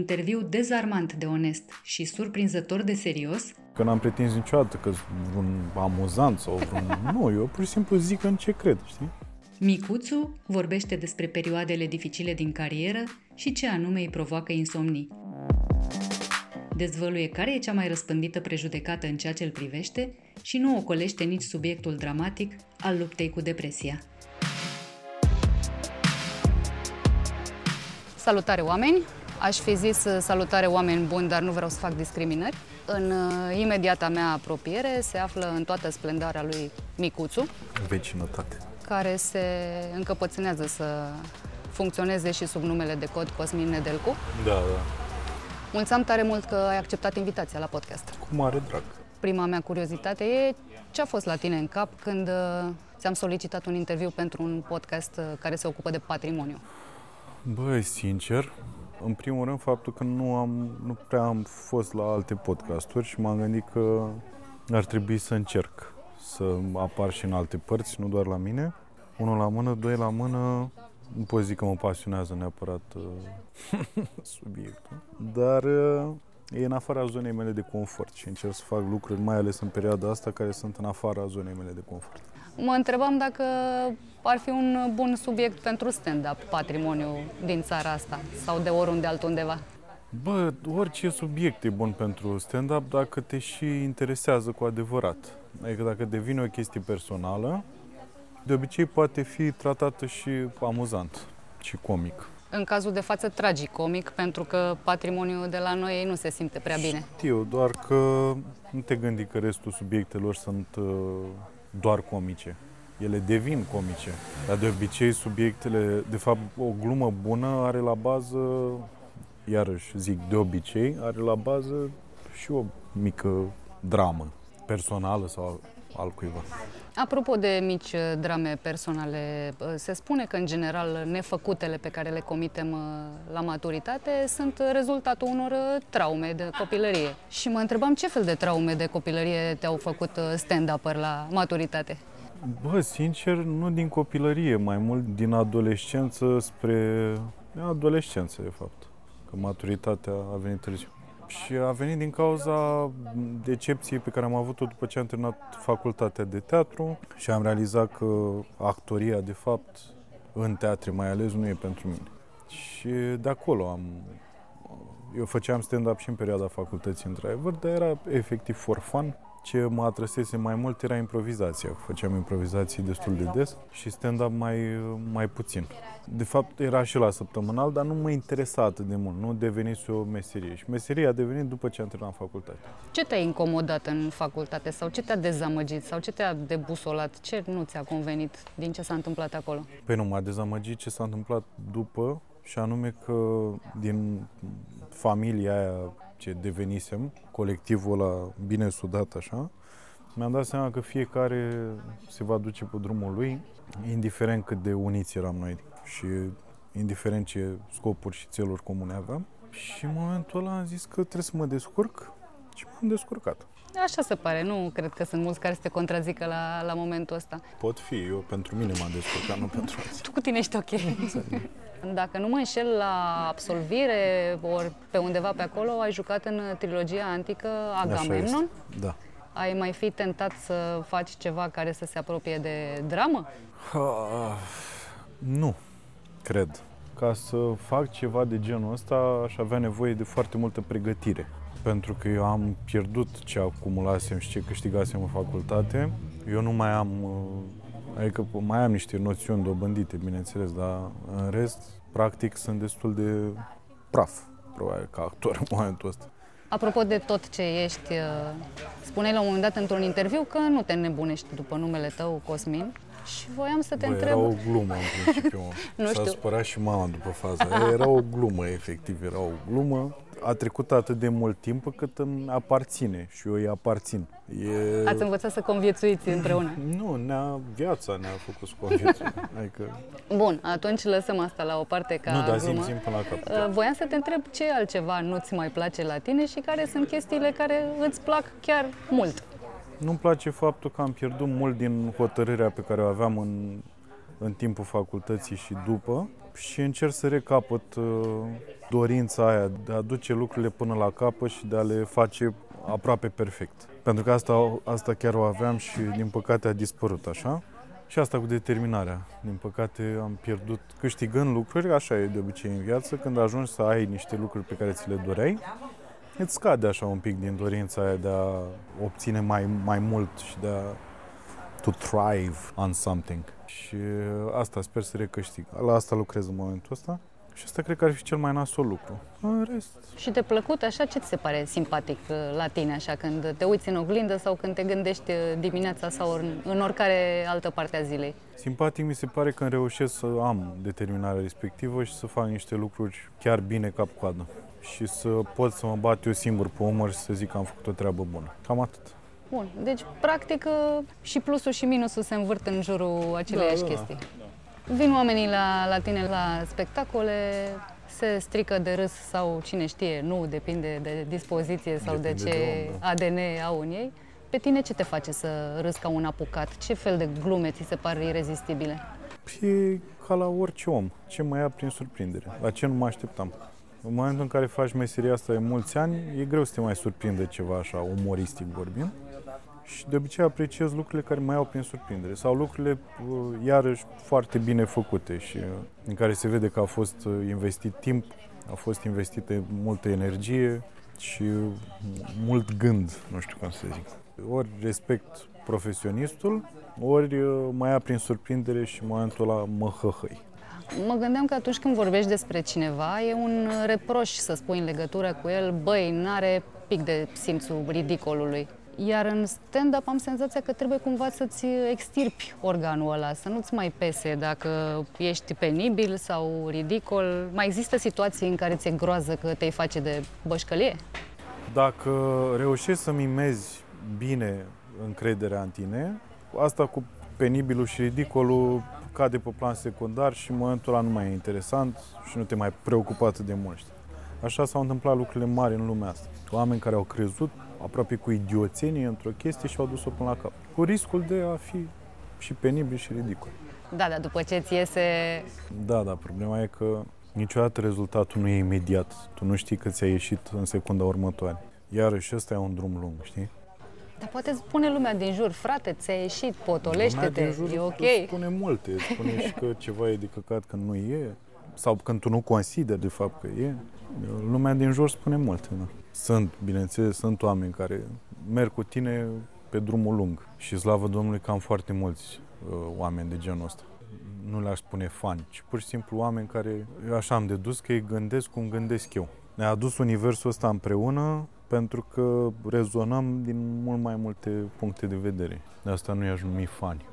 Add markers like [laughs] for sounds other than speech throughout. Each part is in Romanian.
Interviu dezarmant de onest și surprinzător de serios, Că n-am pretins niciodată că un amuzant sau vreun... [laughs] nu, eu pur și simplu zic în ce cred, știi? Micuțu vorbește despre perioadele dificile din carieră și ce anume îi provoacă insomnii. Dezvăluie care e cea mai răspândită prejudecată în ceea ce îl privește și nu ocolește nici subiectul dramatic al luptei cu depresia. Salutare oameni! Aș fi zis uh, salutare oameni buni, dar nu vreau să fac discriminări. În uh, imediata mea apropiere se află în toată splendoarea lui Micuțu. Vecinătate. Care se încăpățânează să funcționeze și sub numele de cod Cosmin Nedelcu. Da, da. Mulțumim tare mult că ai acceptat invitația la podcast. Cu mare drag. Prima mea curiozitate e ce a fost la tine în cap când uh, ți-am solicitat un interviu pentru un podcast care se ocupă de patrimoniu? Băi, sincer, în primul rând, faptul că nu, am, nu prea am fost la alte podcasturi și m-am gândit că ar trebui să încerc să apar și în alte părți, nu doar la mine. Unul la mână, doi la mână, nu pot zic că mă pasionează neapărat uh, [laughs] subiectul, dar uh, e în afara zonei mele de confort și încerc să fac lucruri, mai ales în perioada asta, care sunt în afara zonei mele de confort. Mă întrebam dacă ar fi un bun subiect pentru stand-up, patrimoniu din țara asta sau de oriunde altundeva. Bă, orice subiect e bun pentru stand-up dacă te și interesează cu adevărat. Adică dacă devine o chestie personală, de obicei poate fi tratată și amuzant și comic. În cazul de față tragicomic, pentru că patrimoniul de la noi nu se simte prea bine. Știu, doar că nu te gândi că restul subiectelor sunt uh, doar comice. Ele devin comice. Dar de obicei subiectele, de fapt o glumă bună are la bază, iarăși zic de obicei, are la bază și o mică dramă personală sau al cuiva. Apropo de mici uh, drame personale, uh, se spune că, în general, nefăcutele pe care le comitem uh, la maturitate sunt rezultatul unor traume de copilărie. Și mă întrebam ce fel de traume de copilărie te-au făcut stand-up la maturitate? Bă, sincer, nu din copilărie, mai mult din adolescență spre adolescență, de fapt. Că maturitatea a venit târziu. Și a venit din cauza decepției pe care am avut-o după ce am terminat facultatea de teatru și am realizat că actoria, de fapt, în teatre mai ales, nu e pentru mine. Și de acolo am... Eu făceam stand-up și în perioada facultății, într-adevăr, dar era efectiv for fun ce mă atrăsese mai mult era improvizația. Făceam improvizații destul de des și stand-up mai, mai puțin. De fapt, era și la săptămânal, dar nu mă interesa atât de mult. Nu devenise o meserie. Și meseria a devenit după ce am terminat facultate. Ce te-a incomodat în facultate? Sau ce te-a dezamăgit? Sau ce te-a debusolat? Ce nu ți-a convenit din ce s-a întâmplat acolo? Păi nu, m-a dezamăgit ce s-a întâmplat după și anume că din familia aia ce devenisem, colectivul ăla bine sudat așa, mi-am dat seama că fiecare se va duce pe drumul lui, indiferent cât de uniți eram noi și indiferent ce scopuri și țeluri comune aveam. Și în momentul ăla am zis că trebuie să mă descurc și m-am descurcat. Așa se pare, nu cred că sunt mulți care să te contrazică la, la momentul ăsta. Pot fi, eu pentru mine m-am descurcat, nu pentru alții. Tu cu tine ești ok. Dacă nu mă înșel la absolvire, ori pe undeva pe acolo, ai jucat în trilogia antică Agamemnon? Da. Ai mai fi tentat să faci ceva care să se apropie de dramă? Uh, nu, cred. Ca să fac ceva de genul ăsta, aș avea nevoie de foarte multă pregătire. Pentru că eu am pierdut ce acumulasem și ce câștigasem în facultate. Eu nu mai am, uh, adică mai am niște noțiuni dobândite, bineînțeles, dar în rest, practic, sunt destul de praf, probabil, ca actor în momentul ăsta. Apropo de tot ce ești, uh, spuneai la un moment dat într-un interviu că nu te nebunești după numele tău, Cosmin. Și voiam să te Bă, întreb... Era o glumă în principiu. [laughs] Nu S-a știu. spărat și mama după faza aia. Era o glumă, efectiv, era o glumă. A trecut atât de mult timp cât îmi aparține și eu îi aparțin. E... Ați învățat să conviețuiți împreună. [clears throat] Nu, ne-a, viața ne-a făcut să conviețuim. [laughs] Adică, Bun, atunci lăsăm asta la o parte ca nu, dar zim, glumă. zim până la capăt. Uh, Voiam să te întreb ce altceva nu-ți mai place la tine și care sunt chestiile care îți plac chiar mult. Nu-mi place faptul că am pierdut mult din hotărârea pe care o aveam în, în timpul facultății și după și încerc să recapăt uh, dorința aia de a duce lucrurile până la capăt și de a le face aproape perfect. Pentru că asta, asta chiar o aveam și din păcate a dispărut așa. Și asta cu determinarea. Din păcate am pierdut câștigând lucruri, așa e de obicei în viață, când ajungi să ai niște lucruri pe care ți le doreai, îți scade așa un pic din dorința aia de a obține mai, mai mult și de a to thrive on something. Și uh, asta sper să recâștig. La asta lucrez în momentul ăsta. Și asta cred că ar fi cel mai nasol lucru. În rest, Și de plăcut, așa, ce ți se pare simpatic uh, la tine, așa, când te uiți în oglindă sau când te gândești uh, dimineața sau în, în oricare altă parte a zilei? simpatic mi se pare când reușesc să am determinarea respectivă și să fac niște lucruri chiar bine cap-coadă. Și să pot să mă bat eu singur pe umăr și să zic că am făcut o treabă bună. Cam atât. Bun, deci, practic, uh, și plusul și minusul se învârt în jurul aceleiași Da, da, chestii. Vin oamenii la, la tine la spectacole, se strică de râs sau cine știe, nu, depinde de dispoziție sau Depinde de ce de om, da. ADN au în ei. Pe tine ce te face să râzi ca un apucat? Ce fel de glume ți se par irezistibile? E ca la orice om. Ce mă ia prin surprindere. La ce nu mă așteptam. În momentul în care faci meseria asta de mulți ani, e greu să te mai surprinde ceva așa, umoristic vorbind. Și de obicei apreciez lucrurile care mă iau prin surprindere sau lucrurile, uh, iarăși, foarte bine făcute și uh, în care se vede că a fost uh, investit timp, a fost investită multă energie și uh, mult gând, nu știu cum să zic. Ori respect profesionistul, ori uh, mă ia prin surprindere și în momentul ăla mă hăhăi. Mă gândeam că atunci când vorbești despre cineva, e un reproș să spui în legătură cu el, băi, n-are pic de simțul ridicolului. Iar în stand-up am senzația că trebuie cumva să-ți extirpi organul ăla, să nu-ți mai pese dacă ești penibil sau ridicol. Mai există situații în care ți-e groază că te-ai face de bășcălie? Dacă reușești să mimezi bine încrederea în tine, asta cu penibilul și ridicolul cade pe plan secundar și în momentul ăla nu mai e interesant și nu te mai preocupa atât de mult. știi? Așa s-au întâmplat lucrurile mari în lumea asta. Oameni care au crezut aproape cu idioțenie într-o chestie și au dus-o până la cap. Cu riscul de a fi și penibil și ridicol. Da, dar după ce ți iese... Da, da, problema e că niciodată rezultatul nu e imediat. Tu nu știi că ți-a ieșit în secunda următoare. Iarăși ăsta e un drum lung, știi? Dar poate spune lumea din jur, frate, ți-a ieșit, Lumea potolește-te, din jur e ok. îți spune multe, îți spune și că ceva e de căcat când nu e, sau când tu nu consideri de fapt că e. Lumea din jur spune multe, da. Sunt, bineînțeles, sunt oameni care merg cu tine pe drumul lung și slavă Domnului că am foarte mulți uh, oameni de genul ăsta. Nu le-aș spune fani, ci pur și simplu oameni care, eu așa am dedus că ei gândesc cum gândesc eu. Ne-a adus universul ăsta împreună pentru că rezonăm din mult mai multe puncte de vedere. De asta nu i-aș numi fani.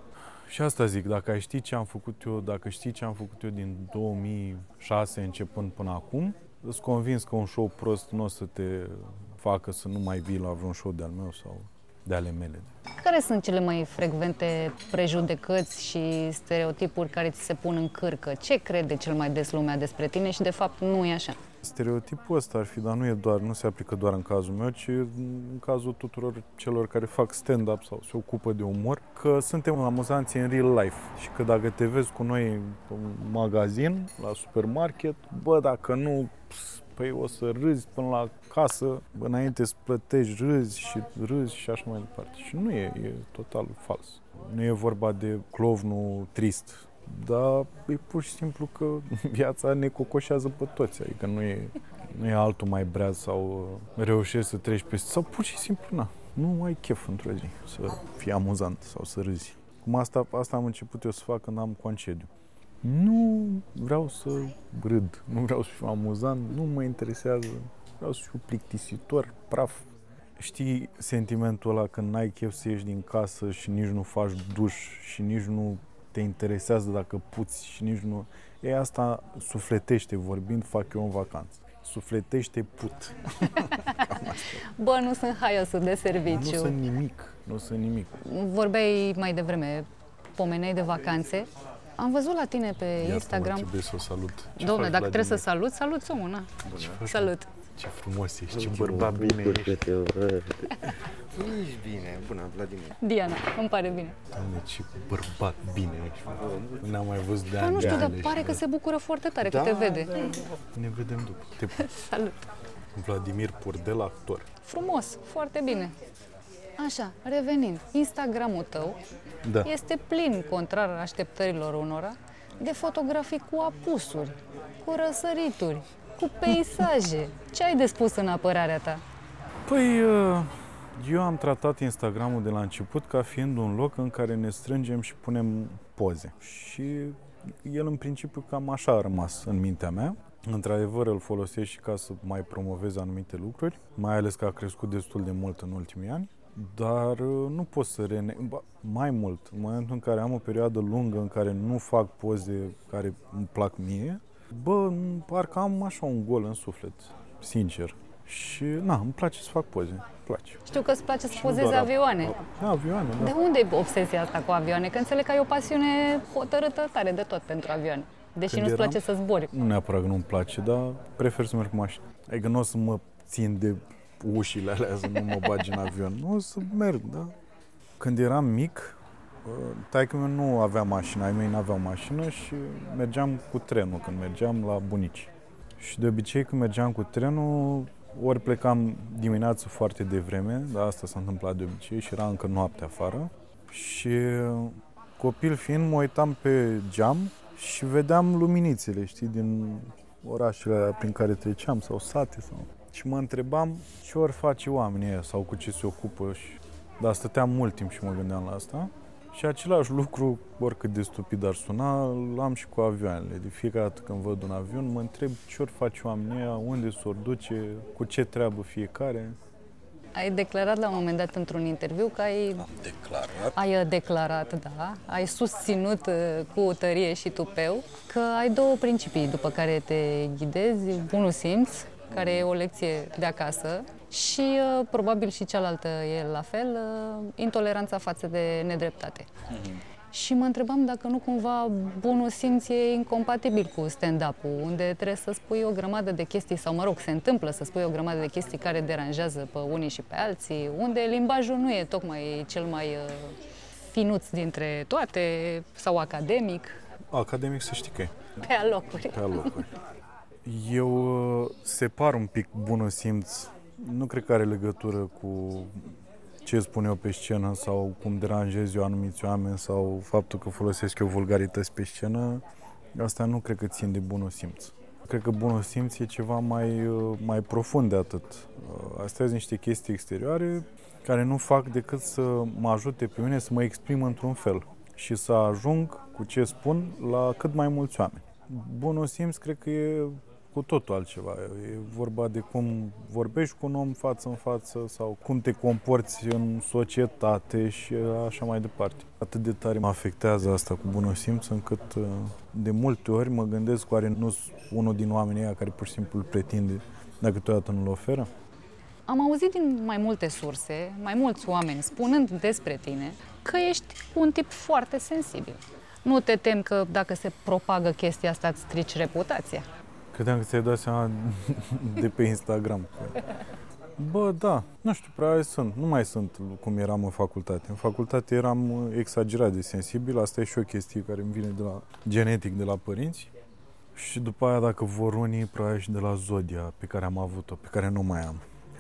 Și asta zic, dacă ai ști ce am făcut eu, dacă știi ce am făcut eu din 2006 începând până acum, îți convins că un show prost nu o să te facă să nu mai vii la vreun show de-al meu sau de ale mele. Care sunt cele mai frecvente prejudecăți și stereotipuri care ți se pun în cârcă? Ce crede cel mai des lumea despre tine și de fapt nu e așa? Stereotipul ăsta ar fi, dar nu e doar, nu se aplică doar în cazul meu, ci în cazul tuturor celor care fac stand-up sau se ocupă de umor, că suntem amuzanți în real life și că dacă te vezi cu noi în magazin, la supermarket, bă, dacă nu, ps, păi o să râzi până la casă, bă, înainte să plătești, râzi și râzi și așa mai departe. Și nu e, e total fals. Nu e vorba de clovnul trist, dar e pur și simplu că [laughs] viața ne cocoșează pe toți, adică nu e, nu e altul mai breaz sau uh, reușești să treci peste, sau pur și simplu, na, nu ai chef într-o zi să fii amuzant sau să râzi. Cum asta, asta am început eu să fac când am concediu. Nu vreau să râd, nu vreau să fiu amuzant, nu mă interesează, vreau să fiu plictisitor, praf. Știi sentimentul ăla când n-ai chef să ieși din casă și nici nu faci duș și nici nu te interesează dacă puți și nici nu... E asta sufletește vorbind, fac eu în vacanță. Sufletește put. [laughs] Bă, nu sunt haiosul de serviciu. Nu sunt nimic, nu sunt nimic. Vorbeai mai devreme, pomeneai de vacanțe. Am văzut la tine pe Iartă-mă, Instagram. trebuie să o salut. Ce Domnule, faci, dacă trebuie să Vladimir? salut, salut omul, na. faci, Salut. Ce frumos ești, ce bărbat bine ești. Ești bine, bună, Vladimir. Diana, îmi pare bine. Doamne, ce bărbat bine ești. Nu ne-am mai văzut de Dar ani nu de știu, dar ani, pare deci că se bucură foarte tare că Da, te vede. Ne vedem după. Te [laughs] Salut. Vladimir Purdel, actor. Frumos, foarte bine. Așa, revenind, Instagramul tău Da. este plin, contrar așteptărilor unora, de fotografii cu apusuri, cu răsărituri, cu peisaje. Ce ai de spus în apărarea ta? Păi, uh, eu am tratat Instagramul de la început ca fiind un loc în care ne strângem și punem poze. Și el în principiu cam așa a rămas în mintea mea. Într-adevăr îl folosesc și ca să mai promovez anumite lucruri, mai ales că a crescut destul de mult în ultimii ani. Dar uh, nu pot să rene... ba, Mai mult, în momentul în care am o perioadă lungă în care nu fac poze care îmi plac mie, bă, parcă am așa un gol în suflet, sincer. Și, na, îmi place să fac poze, îmi place. Știu că îți place să Și nu pozezi doar avioane. Da, avioane, da. De unde e obsesia asta cu avioane? Că înțeleg că ai o pasiune hotărâtă tare de tot pentru avioane. Deși Când nu-ți eram- place să zbori. Nu neapărat că nu-mi place, dar prefer să merg cu mașina. Adică nu o să mă țin de ușile alea să nu mă bagi în avion. Nu o să merg, da? Când eram mic, taică meu nu avea mașină, ai mei nu aveau mașină și mergeam cu trenul când mergeam la bunici. Și de obicei când mergeam cu trenul, ori plecam dimineața foarte devreme, dar asta s-a întâmplat de obicei și era încă noapte afară. Și copil fiind, mă uitam pe geam și vedeam luminițele, știi, din orașele alea prin care treceam sau sate sau... Și mă întrebam ce ori face oamenii ăia sau cu ce se ocupă și... Dar stăteam mult timp și mă gândeam la asta. Și același lucru, oricât de stupid ar suna, l-am și cu avioanele. De fiecare dată când văd un avion, mă întreb ce ori face oamenii ăia, unde s-or duce, cu ce treabă fiecare. Ai declarat la un moment dat într-un interviu că ai, Declarat. ai uh, declarat, da, ai susținut uh, cu tărie și tupeu că ai două principii după care te ghidezi, bunul simț, care e o lecție de acasă, și uh, probabil și cealaltă e la fel, uh, intoleranța față de nedreptate. Și mă întrebam dacă nu cumva bunul simț e incompatibil cu stand-up-ul, unde trebuie să spui o grămadă de chestii, sau mă rog, se întâmplă să spui o grămadă de chestii care deranjează pe unii și pe alții, unde limbajul nu e tocmai cel mai uh, finuț dintre toate, sau academic, Academic să știi că e. pe alocuri. pe alocuri. Eu uh, separ un pic bunul simț. Nu cred că are legătură cu ce spun eu pe scenă sau cum deranjez eu anumiți oameni sau faptul că folosesc eu vulgarități pe scenă. Asta nu cred că țin de bunul simț. Cred că bunul simț e ceva mai, uh, mai profund de atât. Uh, Astea sunt niște chestii exterioare care nu fac decât să mă ajute pe mine să mă exprim într-un fel și să ajung cu ce spun la cât mai mulți oameni. Bunul simț cred că e cu totul altceva. E vorba de cum vorbești cu un om față în față sau cum te comporți în societate și așa mai departe. Atât de tare mă afectează asta cu bunul simț încât uh, de multe ori mă gândesc oare nu sunt unul din oamenii ăia care pur și simplu îl pretinde dacă câteodată nu-l oferă? Am auzit din mai multe surse, mai mulți oameni spunând despre tine că ești un tip foarte sensibil. Nu te tem că dacă se propagă chestia asta îți strici reputația. Credeam că ți-ai dat seama [laughs] de pe Instagram. Bă, da, nu știu, prea sunt. Nu mai sunt cum eram în facultate. În facultate eram uh, exagerat de sensibil. Asta e și o chestie care îmi vine de la genetic, de la părinți. Și după aia, dacă vor unii, probabil și de la Zodia, pe care am avut-o, pe care nu mai am.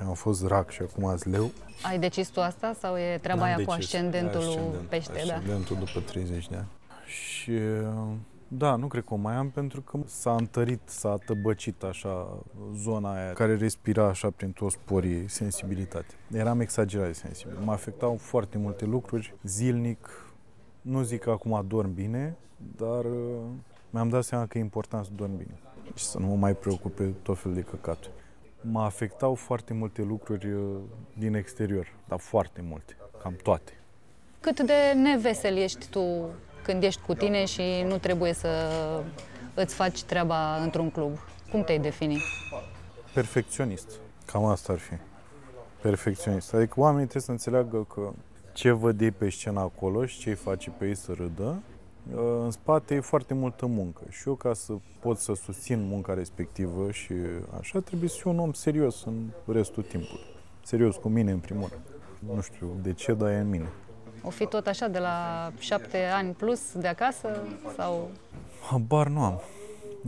Am fost rac și acum azi leu. Ai decis tu asta sau e treaba N-am aia cu decis. ascendentul Ascendent, pește? Da. Ascendentul după 30 de ani. Și uh, Da, nu cred că o mai am pentru că s-a întărit, s-a tăbăcit așa zona aia care respira așa prin toți porii sensibilitate. Eram exagerat de sensibil. Mă afectau foarte multe lucruri zilnic. Nu zic că acum dorm bine, dar uh, mi-am dat seama că e important să dorm bine și să nu mă mai preocupe tot felul de căcaturi. Mă afectau foarte multe lucruri uh, din exterior, dar foarte multe, cam toate. Cât de nevesel ești tu când ești cu tine și nu trebuie să îți faci treaba într-un club? Cum te-ai defini? Perfecționist. Cam asta ar fi. Perfecționist. Adică oamenii trebuie să înțeleagă că ce văd ei pe scenă acolo și ce îi face pe ei să râdă, uh, în spate e foarte multă muncă. Și eu, ca să pot să susțin munca respectivă și așa, trebuie să fiu un om serios în restul timpului. Serios cu mine, în primul rând. Nu știu de ce, dar e în mine. O fi tot așa de la șapte ani plus de acasă sau... Habar nu am.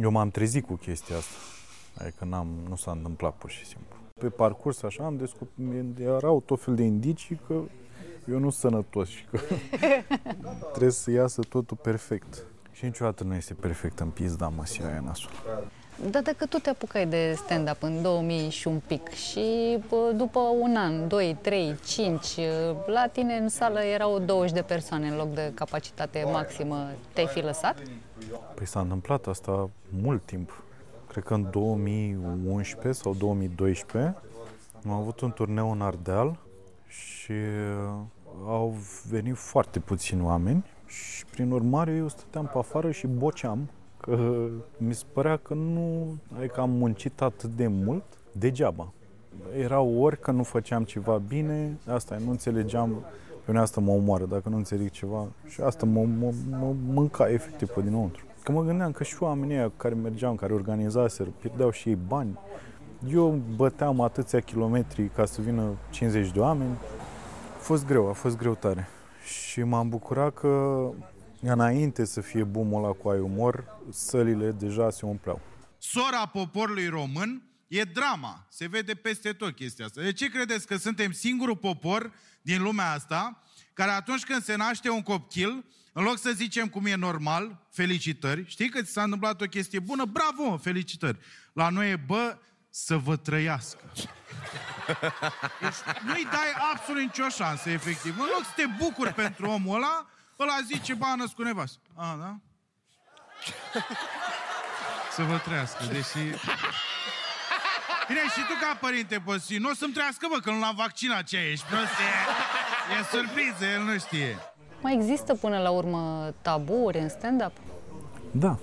Eu m-am trezit cu chestia asta. Adică n-am, nu s-a întâmplat pur și simplu. Pe parcurs așa am descoperit, erau tot fel de indicii că eu nu sunt sănătos și că [laughs] trebuie să iasă totul perfect. Și niciodată nu este perfect în pizda măsia aia nasul. Dar dacă tu te apucai de stand-up în 2000 și un pic și bă, după un an, 2, 3, 5, la tine în sală erau 20 de persoane în loc de capacitate maximă, te-ai fi lăsat? Păi s-a întâmplat asta mult timp. Cred că în 2011 sau 2012 am avut un turneu în Ardeal și uh, au venit foarte puțini oameni și prin urmare eu stăteam pe afară și boceam că mi se părea că nu, adică am muncit atât de mult degeaba. Erau ori că nu făceam ceva bine, asta nu înțelegeam, pe mine asta mă omoară dacă nu înțeleg ceva și asta mă, mă, mă mânca efectiv pe dinăuntru. Că mă gândeam că și oamenii aia care mergeam, care organizaseră, pierdeau și ei bani. Eu băteam atâția kilometri ca să vină 50 de oameni. A fost greu, a fost greu tare. Și m-am bucurat că înainte să fie boomul ăla cu ai umor, sălile deja se umpleau. Sora poporului român e drama. Se vede peste tot chestia asta. De ce credeți că suntem singurul popor din lumea asta care atunci când se naște un copil, în loc să zicem cum e normal, felicitări, știi că ți s-a întâmplat o chestie bună, bravo, felicitări. La noi e, bă, să vă trăiască. Deci nu-i dai absolut nicio șansă, efectiv. În loc să te bucuri pentru omul ăla, ăla zice, ba, a născut nevastă. A, da? [laughs] să vă trăiască, deși... Bine, și tu ca părinte poți nu o să-mi trăiască, bă, că nu l-am vaccinat, ce ești prost, e, e surpriză, el nu știe. Mai există până la urmă taburi în stand-up? Da.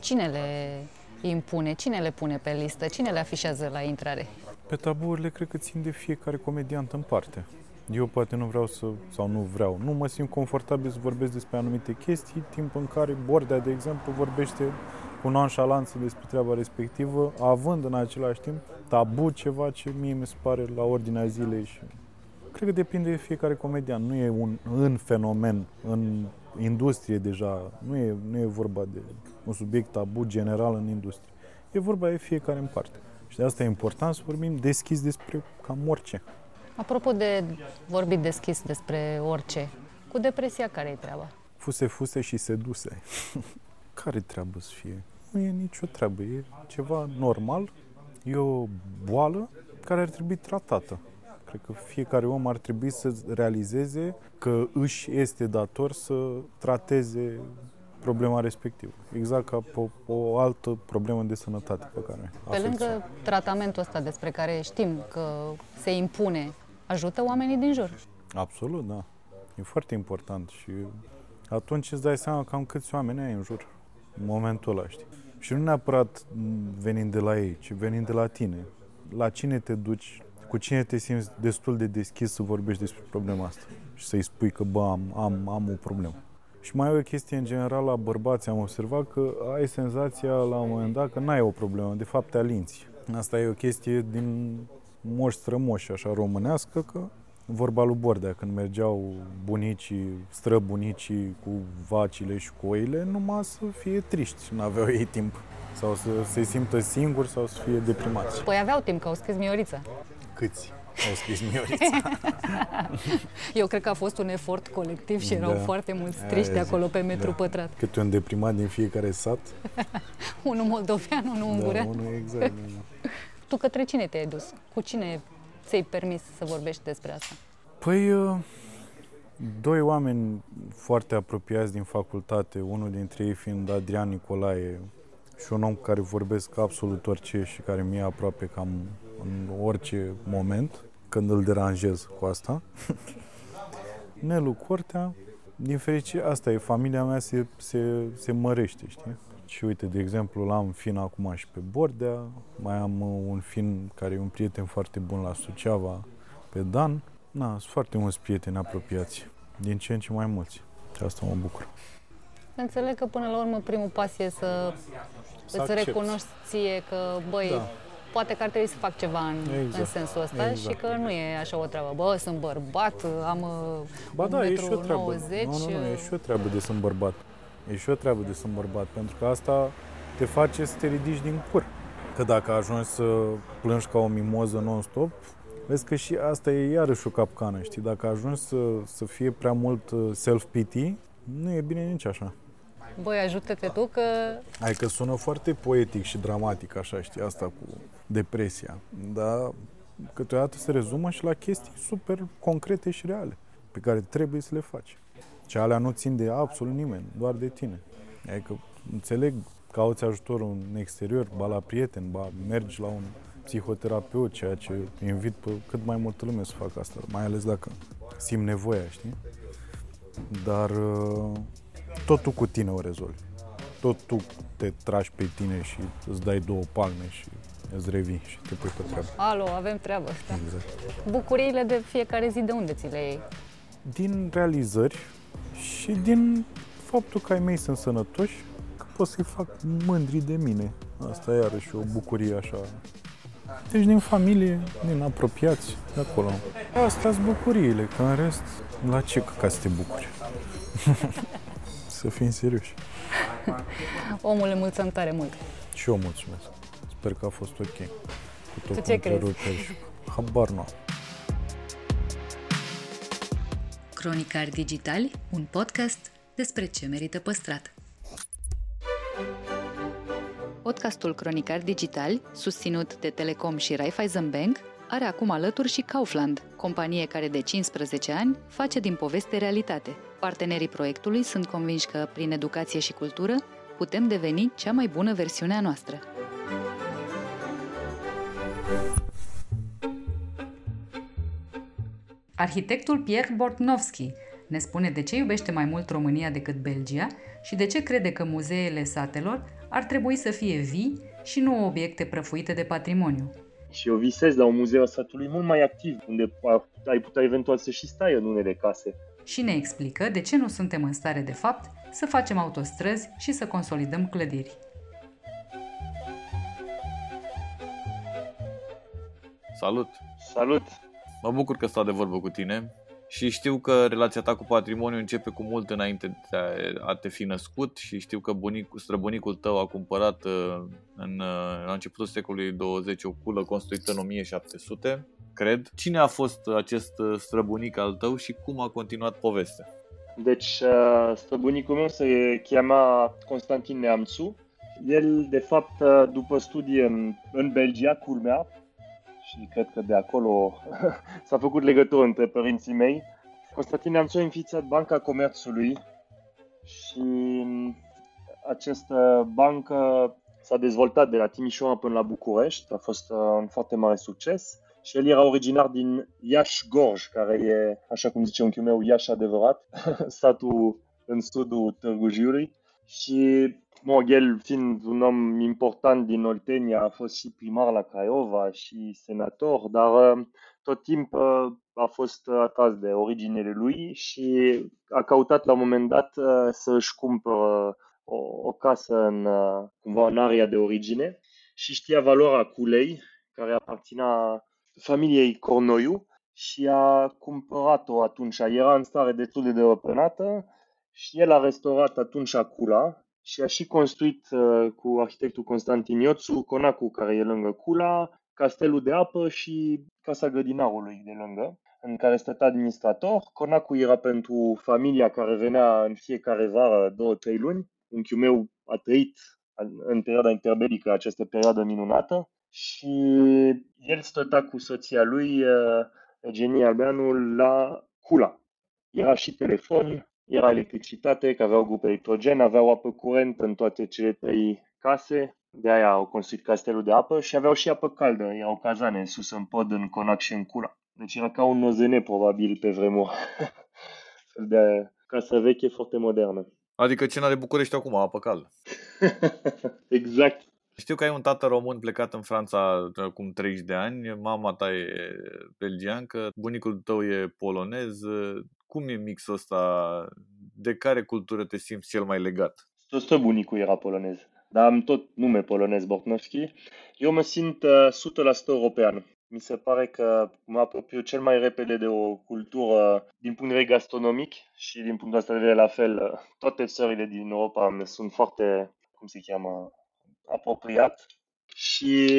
Cine le impune? Cine le pune pe listă? Cine le afișează la intrare? Pe taburile cred că țin de fiecare comediant în parte. Eu poate nu vreau să, sau nu vreau, nu mă simt confortabil să vorbesc despre anumite chestii, timp în care Bordea, de exemplu, vorbește cu nonșalanță despre treaba respectivă, având în același timp tabu ceva ce mie mi se pare la ordinea zilei și cred că depinde de fiecare comedian. Nu e un în fenomen, în industrie deja, nu e, nu e vorba de un subiect tabu general în industrie. E vorba de fiecare în parte. Și de asta e important să vorbim deschis despre cam orice. Apropo de vorbit deschis despre orice, cu depresia care e treaba? Fuse, fuse și seduse. [laughs] care treabă să fie? Nu e nicio treabă, e ceva normal, e o boală care ar trebui tratată. Cred că fiecare om ar trebui să realizeze că își este dator să trateze problema respectivă. Exact ca o, o altă problemă de sănătate pe care Pe lângă tratamentul ăsta despre care știm că se impune, ajută oamenii din jur. Absolut, da. E foarte important și atunci îți dai seama cam câți oameni ai în jur în momentul ăla, știi? Și nu neapărat venind de la ei, ci venind de la tine. La cine te duci, cu cine te simți destul de deschis să vorbești despre problema asta și să-i spui că, bă, am, am, am o problemă. Și mai e o chestie în general la bărbați, am observat că ai senzația la un moment dat că n-ai o problemă, de fapt te alinți. Asta e o chestie din moș strămoși, așa românească, că vorba lui Bordea, când mergeau bunicii, străbunicii cu vacile și cu oile, numai să fie triști, nu aveau ei timp. Sau să se simtă singuri sau să fie deprimați. Păi aveau timp, că au scris Miorița. Câți? Au scris Miorița. [laughs] Eu cred că a fost un efort colectiv și erau Da. foarte mulți Aia triști zic, acolo pe metru da. pătrat. Câte un deprimat din fiecare sat. [laughs] Unul moldovean, unul Da, ungurean. unul exact. da, da. [laughs] Tu către cine te-ai dus? Cu cine ți-ai permis să vorbești despre asta? Păi, uh, doi oameni foarte apropiați din facultate, unul dintre ei fiind Adrian Nicolae și un om cu care vorbesc absolut orice și care mi-e aproape cam în orice moment, când îl deranjez cu asta. [laughs] Nelu Cortea, din fericire, asta e, familia mea se, se, se mărește, știi? Și uite, de exemplu, l-am fin acum și pe Bordea, mai am uh, un fin care e un prieten foarte bun la Suceava, pe Dan. Na, sunt foarte mulți prieteni apropiați, din ce în ce mai mulți. Și asta mă bucur. Înțeleg că până la urmă primul pas e să, Să îți accepti. recunoști ție că, băi, Da. Poate că ar trebui să fac ceva în, Exact. în sensul ăsta Exact. și că nu e așa o treabă. Bă, sunt bărbat, am uh, Ba da, e și o 1,90 treabă. m. Nu, nu, nu, e și o treabă de sunt bărbat. E și o treabă de sunt bărbat, pentru că asta te face să te ridici din cur. Că dacă ajungi să plângi ca o mimoză non-stop, vezi că și asta e iarăși o capcană, știi? Dacă ajungi să, să fie prea mult uh, self-pity, nu e bine nici așa. Băi, ajută-te tu că Adică sună foarte poetic și dramatic, așa, știi, asta cu depresia. Dar câteodată se rezumă și la chestii super concrete și reale, pe care trebuie să le faci. Și alea nu țin de absolut nimeni, doar de tine. Adică, înțeleg, cauți ajutorul în exterior, ba la prieten, ba mergi la un psihoterapeut, ceea ce invit pe cât mai multă lume să facă asta, mai ales dacă simt nevoia, știi? Dar uh, tot tu cu tine o rezolvi tot tu te tragi pe tine și îți dai două palme și îți revii și te pui pe treabă. Alo, avem treabă. Da. Exact. Bucuriile de fiecare zi, de unde ți le iei? Din realizări și din faptul că ai mei sunt sănătoși, că pot să-i fac mândri de mine. Asta e iarăși o bucurie așa. Deci din familie, din apropiați, de acolo. Astea sunt bucuriile, că în rest, la ce ca să te bucuri? [laughs] să fim serioși. Omule, mulțumim tare mult. Și eu mulțumesc. Sper că a fost ok. Cu tot Tu cu ce crezi? întreruperi și- Habar nu am. Cronicari Digitali, un podcast despre ce merită păstrat. Podcastul Cronicari Digitali, susținut de Telecom și Raiffeisen Bank, are acum alături și Kaufland, companie care de 15 ani face din poveste realitate. Partenerii proiectului sunt convinși că, prin educație și cultură, putem deveni cea mai bună versiune a noastră. Arhitectul Pierre Bortnovski ne spune de ce iubește mai mult România decât Belgia și de ce crede că muzeele satelor ar trebui să fie vii și nu obiecte prăfuite de patrimoniu. Și eu visez la un muzeu al satului mult mai activ, unde ai putea eventual să și stai în unele case. Și ne explică de ce nu suntem în stare de fapt să facem autostrăzi și să consolidăm clădiri. Salut! Salut! Mă bucur că stau de vorbă cu tine și știu că relația ta cu patrimoniul începe cu mult înainte de a te fi născut și știu că bunic, străbunicul tău a cumpărat uh, în, uh, la începutul secolului 20 o culă construită în 1700, cred. Cine a fost acest uh, străbunic al tău și cum a continuat povestea? Deci, străbunicul meu se chema Constantin Neamțu. El, de fapt, după studii în, în Belgia, culmea, și cred că de acolo [laughs] s-a făcut legătură între părinții mei. Constantin Neamțu a înființat Banca Comerțului și această bancă s-a dezvoltat de la Timișoara până la București, a fost un foarte mare succes și el era originar din Iași-Gorj, care e, așa cum zice unchiul meu, Iași adevărat, [laughs] satul în sudul Târgu Jiului și Mă, el fiind un om important din Oltenia, a fost și primar la Craiova și senator, dar tot timpul a fost atras de originele lui și a căutat la un moment dat să își cumpără o, o casă în, cumva în area de origine și știa valoarea culei, care aparținea familiei Cornoiu și a cumpărat-o atunci. Era în stare destul de depănată și el a restaurat atunci cula și a și construit uh, cu arhitectul Constantin Ioțu conacul care e lângă Cula, castelul de apă și casa grădinarului de lângă, în care stătea administrator. Conacul era pentru familia care venea în fiecare vară, două, trei luni. Unchiul meu a trăit în perioada interbelică această perioadă minunată și el stătea cu soția lui, uh, Eugenie Albeanu, la Cula. Era și telefon, era electricitate, că aveau grup electrogen, aveau apă curent în toate cele trei case, de aia au construit castelul de apă și aveau și apă caldă, erau cazane sus în pod, în Conac și în Cula. Deci era ca un OZN probabil pe vremuri. [laughs] Fel de casă veche foarte modernă. Adică cina de București acum, apă caldă. [laughs] exact. Știu că ai un tată român plecat în Franța acum 30 de ani, mama ta e belgiancă, bunicul tău e polonez. Cum e mixul ăsta? De care cultură te simți cel mai legat? Tot bunicul era polonez, dar am tot nume polonez Bortnovski. Eu mă simt uh, 100% european. Mi se pare că mă apropiu cel mai repede de o cultură din punct de vedere gastronomic și din punctul ăsta de vedere la fel. Toate țările din Europa sunt foarte, cum se cheamă, apropiat și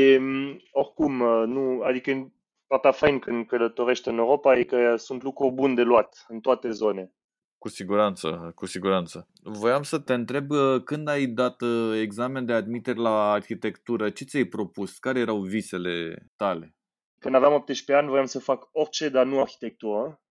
oricum, nu, adică partea fain când călătorești în Europa e că sunt lucruri bune de luat în toate zone. Cu siguranță, cu siguranță. Voiam să te întreb când ai dat examen de admitere la arhitectură, ce ți-ai propus? Care erau visele tale? Când aveam 18 ani, voiam să fac orice, dar nu arhitectură.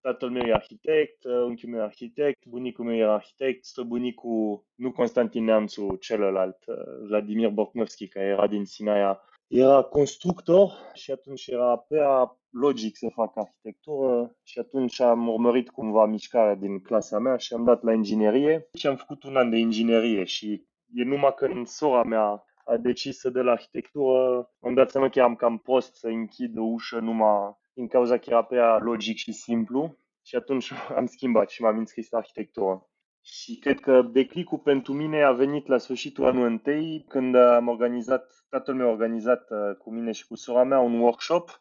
Tatăl meu e arhitect, unchiul meu e arhitect, bunicul meu era arhitect, străbunicul, nu Constantin Neamțu, celălalt, Vladimir Borknovski, care era din Sinaia, era constructor și atunci era prea logic să fac arhitectură și atunci am urmărit cumva mișcarea din clasa mea și am dat la inginerie și am făcut un an de inginerie și e numai când sora mea a decis să dea la arhitectură, am dat seama că am cam prost să închid o ușă numai din cauza că era prea logic și simplu și atunci [laughs] am schimbat și m-am înscris la arhitectură. Și cred că declicul pentru mine a venit la sfârșitul anului întâi, când am organizat, tatăl meu a organizat uh, cu mine și cu sora mea un workshop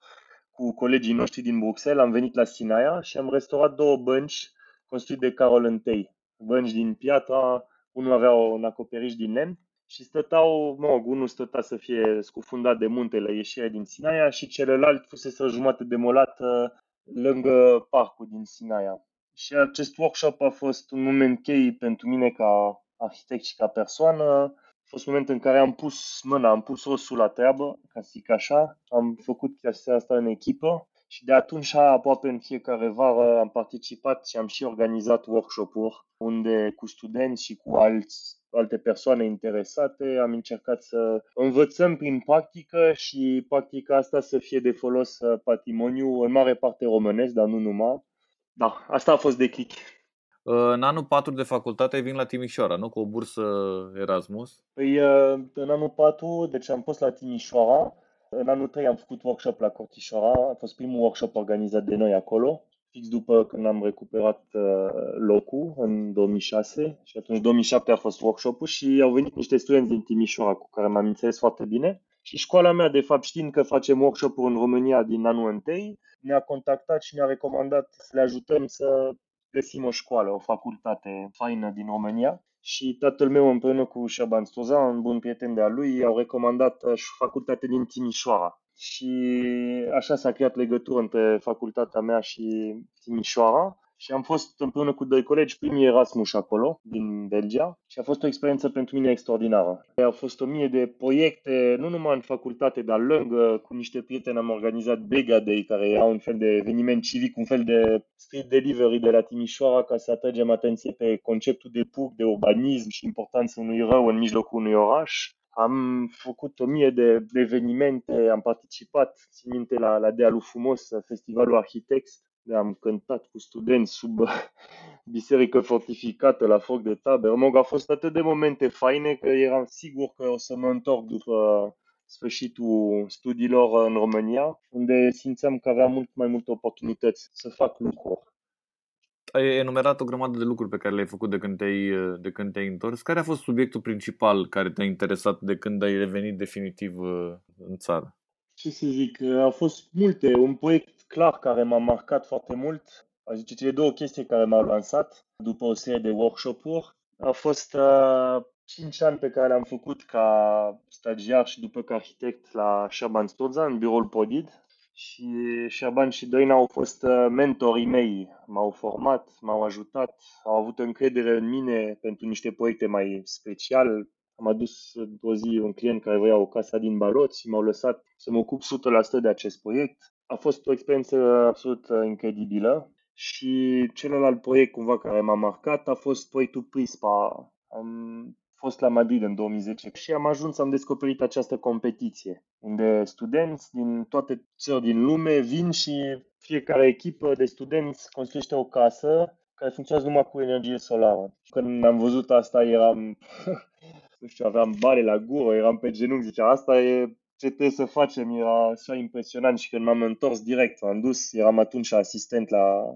cu colegii noștri din Bruxelles. Am venit la Sinaia și am restaurat două bănci construite de Carol I. Bănci din piatra, unul avea un acoperiș din lemn și stăteau, mă rog, unul stătea să fie scufundat de munte la ieșirea din Sinaia și celălalt fusese o jumătate demolat lângă parcul din Sinaia. Și acest workshop a fost un moment chei pentru mine ca arhitect și ca persoană. A fost un moment în care am pus mâna, am pus osul la treabă, ca să zic așa. Am făcut chestia asta în echipă și de atunci, aproape în fiecare vară, am participat și am și organizat workshop-uri unde cu studenți și cu alți, alte persoane interesate am încercat să învățăm prin practică și practica asta să fie de folos patrimoniu în mare parte românesc, dar nu numai. Da, asta a fost declic. În anul 4 de facultate vin la Timișoara, nu? Cu o bursă Erasmus. Păi, în anul 4, deci am fost la Timișoara, în anul 3 am făcut workshop la Cortișoara, a fost primul workshop organizat de noi acolo, fix după când am recuperat uh, locul în 2006 și atunci 2007 a fost workshopul și au venit niște studenți din Timișoara cu care m-am înțeles foarte bine și școala mea, de fapt, știind că facem workshop-uri în România din anul întâi, ne-a contactat și ne-a recomandat să le ajutăm să găsim o școală, o facultate faină din România și tatăl meu împreună cu Șaban Stoza, un bun prieten de-a lui, au recomandat facultate din Timișoara. Și așa s-a creat legătură între facultatea mea și Timișoara și am fost împreună cu doi colegi primii Erasmus acolo, din Belgia, și a fost o experiență pentru mine extraordinară. Au fost o mie de proiecte, nu numai în facultate, dar lângă, cu niște prieteni am organizat Bega Day, care era un fel de eveniment civic, un fel de street delivery de la Timișoara, ca să atragem atenție pe conceptul de pur, de urbanism și importanța unui rău în mijlocul unui oraș. Am făcut o mie de, de evenimente, am participat, țin minte, la, la Dealul Frumos, Festivalul Arhitects, am cântat cu studenți sub biserică fortificată la foc de tabere. Mă, au fost atât de momente faine că eram sigur că o să mă întorc după sfârșitul studiilor în România, unde simțeam că aveam mult mai multe oportunități să fac lucruri. Ai enumerat o grămadă de lucruri pe care le-ai făcut de când te-ai, de când te-ai întors. Care a fost subiectul principal care te-a interesat de când ai revenit definitiv uh, în țară? Ce să zic, au fost multe. Un proiect clar care m-a marcat foarte mult, aș zice cele două chestii care m-au lansat după o serie de workshop-uri, au fost uh, 5 ani pe care le-am făcut ca stagiar și după ca arhitect la Shaban Stoza, în biroul Podid. și Șerban și Doina au fost uh, mentorii mei, m-au format, m-au ajutat, au avut încredere în mine pentru niște proiecte mai special. Am adus o zi un client care vrea o casă din Barot și m-au lăsat să mă ocup 100% de acest proiect. A fost o experiență absolut uh, incredibilă și celălalt proiect cumva care m-a marcat a fost proiectul Prispa. Am fost la Madrid în 2010 și am ajuns, am descoperit această competiție, unde studenți din toate țări din lume vin și fiecare echipă de studenți construiește o casă care funcționează numai cu energie solară. Când am văzut asta eram, [laughs] nu știu, aveam bare la gură, eram pe genunchi, zicea, asta e ce trebuie să facem, era așa impresionant și când m-am întors direct, am dus, eram atunci asistent la,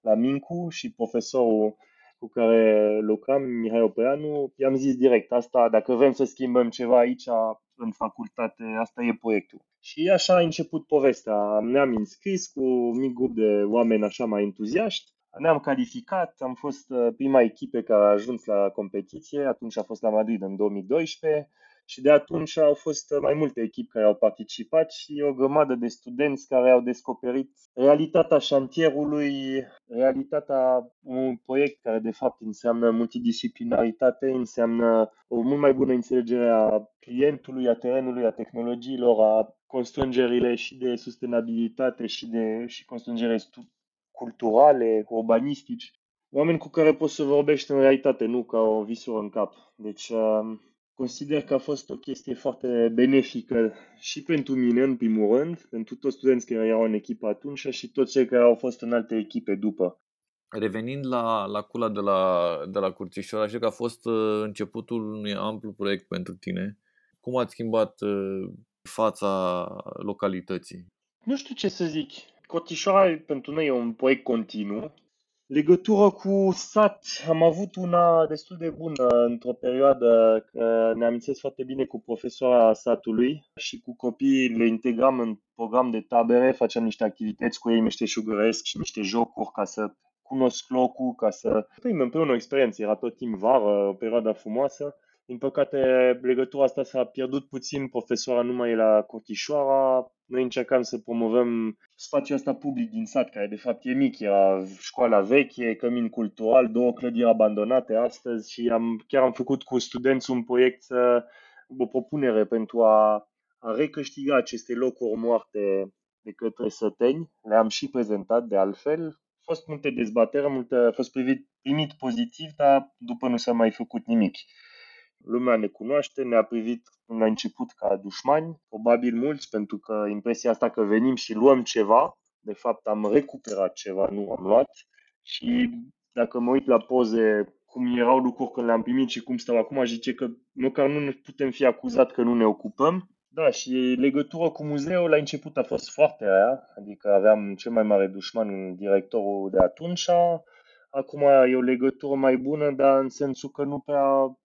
la Mincu și profesorul cu care lucram, Mihai Opeanu, i-am zis direct, asta, dacă vrem să schimbăm ceva aici, în facultate, asta e proiectul. Și așa a început povestea. Ne-am înscris cu un mic grup de oameni așa mai entuziaști, ne-am calificat, am fost uh, prima echipă care a ajuns la competiție, atunci a fost la Madrid în 2012 și de atunci au fost mai multe echipe care au participat și o grămadă de studenți care au descoperit realitatea șantierului, realitatea unui proiect care de fapt înseamnă multidisciplinaritate, înseamnă o mult mai bună înțelegere a clientului, a terenului, a tehnologiilor, a constrângerile și de sustenabilitate și de și constrângere culturale, urbanistici, oameni cu care poți să vorbești în realitate, nu ca o visură în cap. Deci um, consider că a fost o chestie foarte benefică și pentru mine, în primul rând, pentru toți studenții care erau în echipă atunci și toți cei care au fost în alte echipe după. Revenind la, la cula de la, de la Curțișoara, știu că a fost uh, începutul unui amplu proiect pentru tine. Cum ați schimbat uh, fața localității? Nu știu ce să zic. Cotișoara pentru noi e un proiect continuu Legătură cu sat, am avut una destul de bună într-o perioadă, că ne amințesc foarte bine cu profesoara satului și cu copiii le integram în program de tabere, făceam niște activități cu ei meșteșugăresc și niște jocuri ca să cunosc locul, ca să primim împreună o experiență. Era tot timp vară, o perioadă frumoasă. Din păcate, legătura asta s-a pierdut puțin, profesoara nu mai e la Cotișoara, noi încercam să promovăm spațiul ăsta public din sat, care de fapt e mic, era școala veche, cămin cultural, două clădiri abandonate astăzi și am, chiar am făcut cu studenți un proiect, o propunere pentru a, a recâștiga aceste locuri moarte de către săteni. Le-am și prezentat de altfel. A fost multe dezbatere, multe, a fost privit, primit pozitiv, dar după nu s-a mai făcut nimic. Lumea ne cunoaște, ne-a privit la început ca dușmani, probabil mulți, pentru că impresia asta că venim și luăm ceva, de fapt am recuperat ceva, nu am luat. Și dacă mă uit la poze, cum erau lucruri când le-am primit și cum stau acum, aș zice că măcar nu ne putem fi acuzat că nu ne ocupăm. Da, și legătura cu muzeul la început a fost foarte aia, adică aveam cel mai mare dușman, directorul de atunci. Acum e o legătură mai bună, dar în sensul că nu prea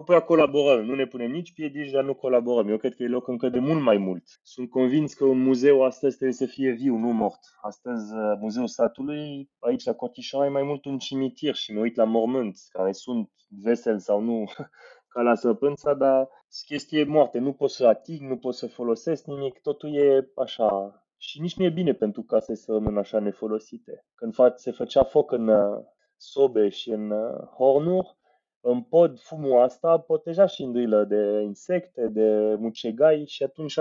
nu prea colaborăm, nu ne punem nici piedici, dar nu colaborăm. Eu cred că e loc încă de mult mai mult. Sunt convins că un muzeu astăzi trebuie să fie viu, nu mort. Astăzi, uh, Muzeul Satului, aici la Cotișoara, e mai mult un cimitir și mă uit la mormânți, care sunt veseli sau nu, [laughs] ca la săpânța, dar chestie moarte. Nu pot să ating, nu pot să folosesc nimic, totul e așa. Și nici nu e bine pentru case să rămână așa nefolosite. Când se făcea foc în uh, sobe și în uh, hornuri, în pod fumul asta proteja și îndâilă de insecte, de mucegai și atunci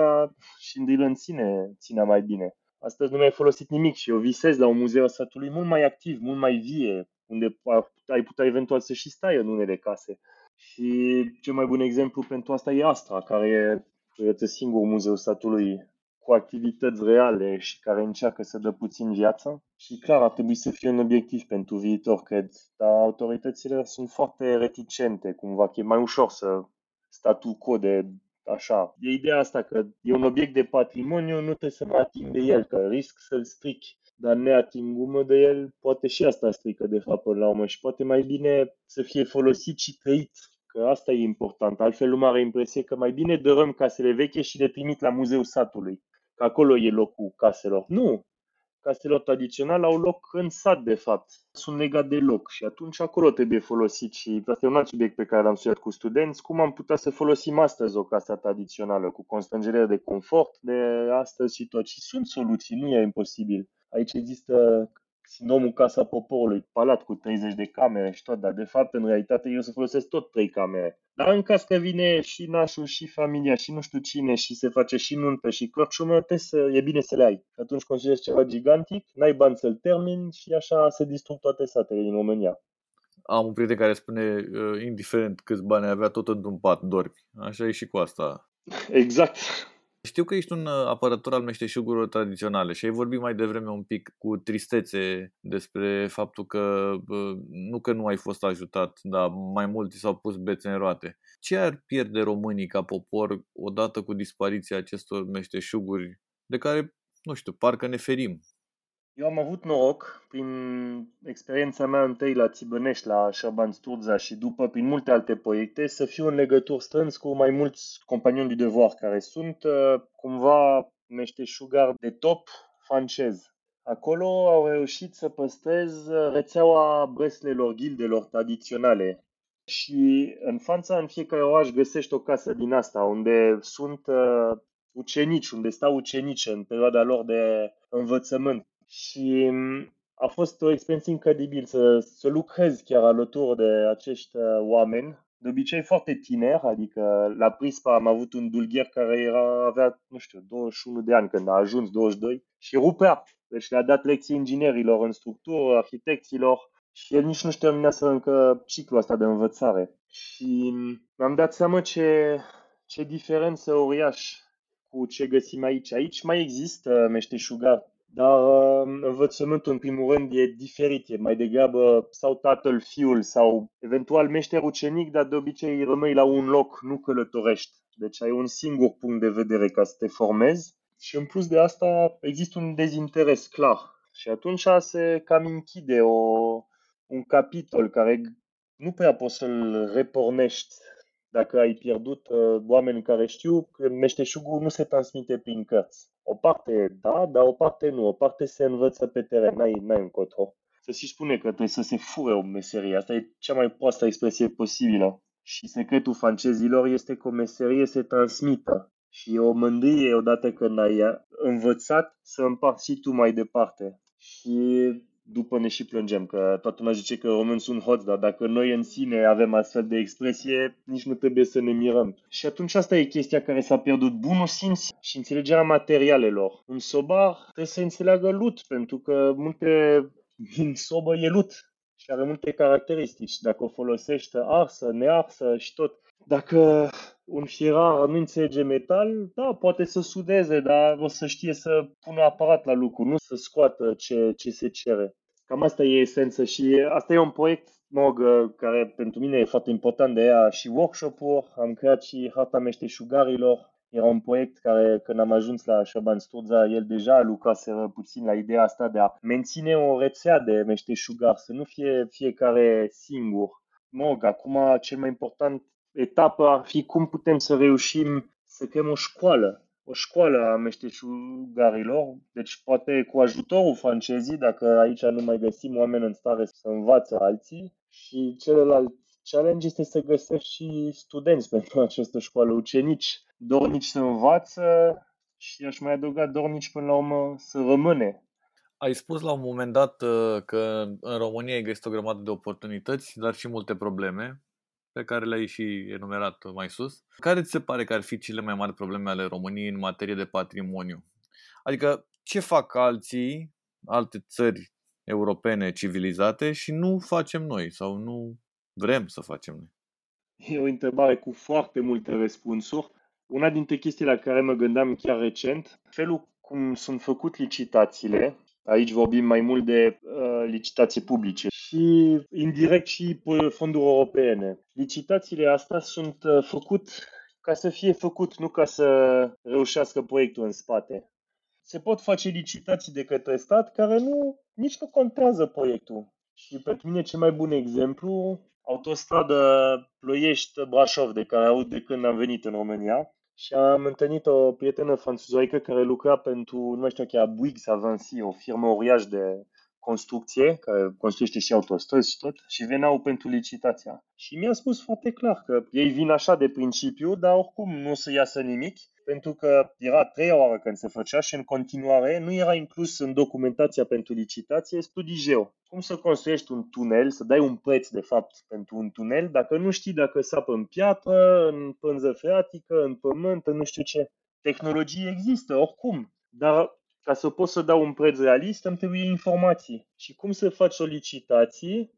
și îndâilă în sine ținea mai bine. Astăzi nu mai ai folosit nimic și eu visez la un muzeu al satului mult mai activ, mult mai vie, unde ai putea eventual să și stai în unele case. Și cel mai bun exemplu pentru asta e Astra, care e, cred, singur muzeu satului cu activități reale și care încearcă să dă puțin viață. Și clar, ar trebui să fie un obiectiv pentru viitor, cred. Dar autoritățile sunt foarte reticente, cumva, că e mai ușor să statu quo de așa. E ideea asta că e un obiect de patrimoniu, nu trebuie să mă ating de el, că risc să-l stric. Dar neatingumă de el, poate și asta strică de fapt până la urmă și poate mai bine să fie folosit și trăit că asta e important. Altfel lumea are impresie că mai bine dărăm casele veche și le trimit la muzeul satului că acolo e locul caselor. Nu! caselor tradiționale au loc în sat, de fapt. Sunt legat de loc și atunci acolo trebuie folosit și asta e un alt subiect pe care l-am studiat cu studenți, cum am putea să folosim astăzi o casă tradițională cu constrângerea de confort de astăzi și tot. Și sunt soluții, nu e imposibil. Aici există sindromul Casa Poporului, palat cu 30 de camere și tot, dar de fapt, în realitate, eu să folosesc tot 3 camere. Dar în caz că vine și nașul, și familia, și nu știu cine, și se face și nuntă, și cărciumă, să, e bine să le ai. Atunci considerezi ceva gigantic, n-ai bani să-l termin și așa se distrug toate satele din România. Am un prieten care spune, uh, indiferent câți bani avea, tot într-un pat dormi. Așa e și cu asta. Exact. Știu că ești un uh, apărător al meșteșugurilor tradiționale și ai vorbit mai devreme un pic cu tristețe despre faptul că nu că nu ai fost ajutat, dar mai mulți s-au pus bețe în roate. Ce ar pierde românii ca popor odată cu dispariția acestor meșteșuguri de care, nu știu, parcă ne ferim? Eu am avut noroc, prin experiența mea întâi la Țibănești, la Șerban Sturza și după prin multe alte proiecte, să fiu în legături strâns cu mai mulți companioni de devoir care sunt uh, cumva meșteșugari de top francez. Acolo au reușit să păstrez rețeaua breslelor, gildelor tradiționale. Și în Franța, în fiecare oraș, găsești o casă din asta, unde sunt uh, ucenici, unde stau ucenici în perioada lor de învățământ și mm, a fost o experiență incredibil să, să lucrez chiar alături de acești uh, oameni, de obicei foarte tineri, adică la Prispa am avut un dulgher care era, avea, nu știu, 21 de ani când a ajuns, 22, și rupea. Deci le-a dat lecții inginerilor în structură, arhitecților, și el nici nu știa să încă ciclul ăsta de învățare. Și mm, mi-am dat seama ce, ce diferență uriaș cu ce găsim aici. Aici mai există meșteșugar dar uh, învățământul, în primul rând, e diferit. E mai degrabă sau tatăl, fiul sau eventual meșter ucenic, dar de obicei rămâi la un loc, nu călătorești. Deci ai un singur punct de vedere ca să te formezi și în plus de asta există un dezinteres clar. Și atunci se cam închide o, un capitol care nu prea poți să-l repornești dacă ai pierdut uh, oameni care știu că meșteșugul nu se transmite prin cărți. O parte da, dar o parte nu. O parte se învăță pe teren, n-ai, n-ai încotro. Să și spune că trebuie să se fure o meserie. Asta e cea mai proastă expresie posibilă. Și secretul francezilor este că o meserie se transmită. Și e o mândrie odată când ai învățat să împarți și tu mai departe. Și după ne și plângem, că toată lumea zice că români sunt hoți, dar dacă noi în sine avem astfel de expresie, nici nu trebuie să ne mirăm. Și atunci asta e chestia care s-a pierdut, bunul simț și înțelegerea materialelor. Un sobar trebuie să înțeleagă lut, pentru că multe din sobă e lut și are multe caracteristici. Dacă o folosește arsă, nearsă și tot. Dacă un fierar nu înțelege metal, da, poate să sudeze, dar o să știe să pună aparat la lucru, nu să scoată ce, ce se cere. Cam asta e esență și asta e un proiect MOG care pentru mine e foarte important de ea și workshop-uri. Am creat și harta meșteșugarilor. Era un proiect care, când am ajuns la Șaban Sturza, el deja lucrase puțin la ideea asta de a menține o rețea de meșteșugari, să nu fie fiecare singur. MOG, acum cel mai important etapă ar fi cum putem să reușim să creăm o școală o școală a meșteșugarilor, deci poate cu ajutorul francezii, dacă aici nu mai găsim oameni în stare să învață alții. Și celălalt challenge este să găsești și studenți pentru această școală, ucenici, dornici să învață și aș mai adăuga dornici până la urmă să rămâne. Ai spus la un moment dat uh, că în România există o grămadă de oportunități, dar și multe probleme pe care le-ai și enumerat mai sus. Care ți se pare că ar fi cele mai mari probleme ale României în materie de patrimoniu? Adică ce fac alții, alte țări europene civilizate și nu facem noi sau nu vrem să facem noi? E o întrebare cu foarte multe răspunsuri. Una dintre chestiile la care mă gândeam chiar recent, felul cum sunt făcut licitațiile, aici vorbim mai mult de uh, licitații publice, și indirect și fonduri europene. Licitațiile astea sunt uh, făcut ca să fie făcut, nu ca să reușească proiectul în spate. Se pot face licitații de către stat care nu, nici nu contează proiectul. Și pentru mine cel mai bun exemplu, autostradă Ploiești-Brașov, de care aud de când am venit în România. Și am întâlnit o prietenă franțuzoică care lucra pentru, nu mai știu chiar, Bouygues Avanci, o firmă uriaș de construcție, care construiește și autostrăzi și tot, și veneau pentru licitația. Și mi-a spus foarte clar că ei vin așa de principiu, dar oricum nu o să iasă nimic, pentru că era trei oară când se făcea și în continuare nu era inclus în documentația pentru licitație studii geo. Cum să construiești un tunel, să dai un preț de fapt pentru un tunel, dacă nu știi dacă sapă în piatră, în pânză freatică, în pământ, în nu știu ce. Tehnologie există, oricum, dar ca să pot să dau un preț realist, îmi trebuie informații. Și cum să faci o licitație,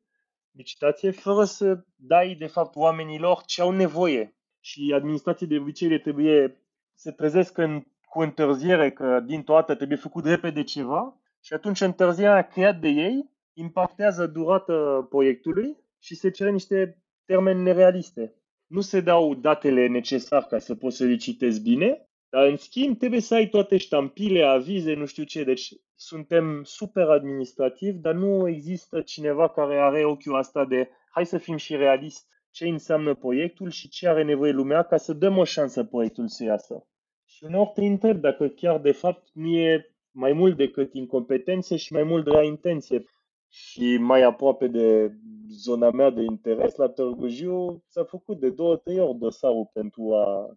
licitație fără să dai, de fapt, oamenilor ce au nevoie. Și administrații de obicei le trebuie se trezesc în, cu întârziere că din toată trebuie făcut repede ceva și atunci întârzierea creat de ei impactează durata proiectului și se cere niște termeni nerealiste. Nu se dau datele necesare ca să poți să licitezi bine dar în schimb trebuie să ai toate ștampile, avize, nu știu ce. Deci suntem super administrativi, dar nu există cineva care are ochiul asta de hai să fim și realist ce înseamnă proiectul și ce are nevoie lumea ca să dăm o șansă proiectul să iasă. Și uneori te întreb dacă chiar de fapt nu e mai mult decât incompetențe și mai mult rea intenție. Și mai aproape de zona mea de interes la Târgu Jiu s-a făcut de două, trei ori dosarul pentru a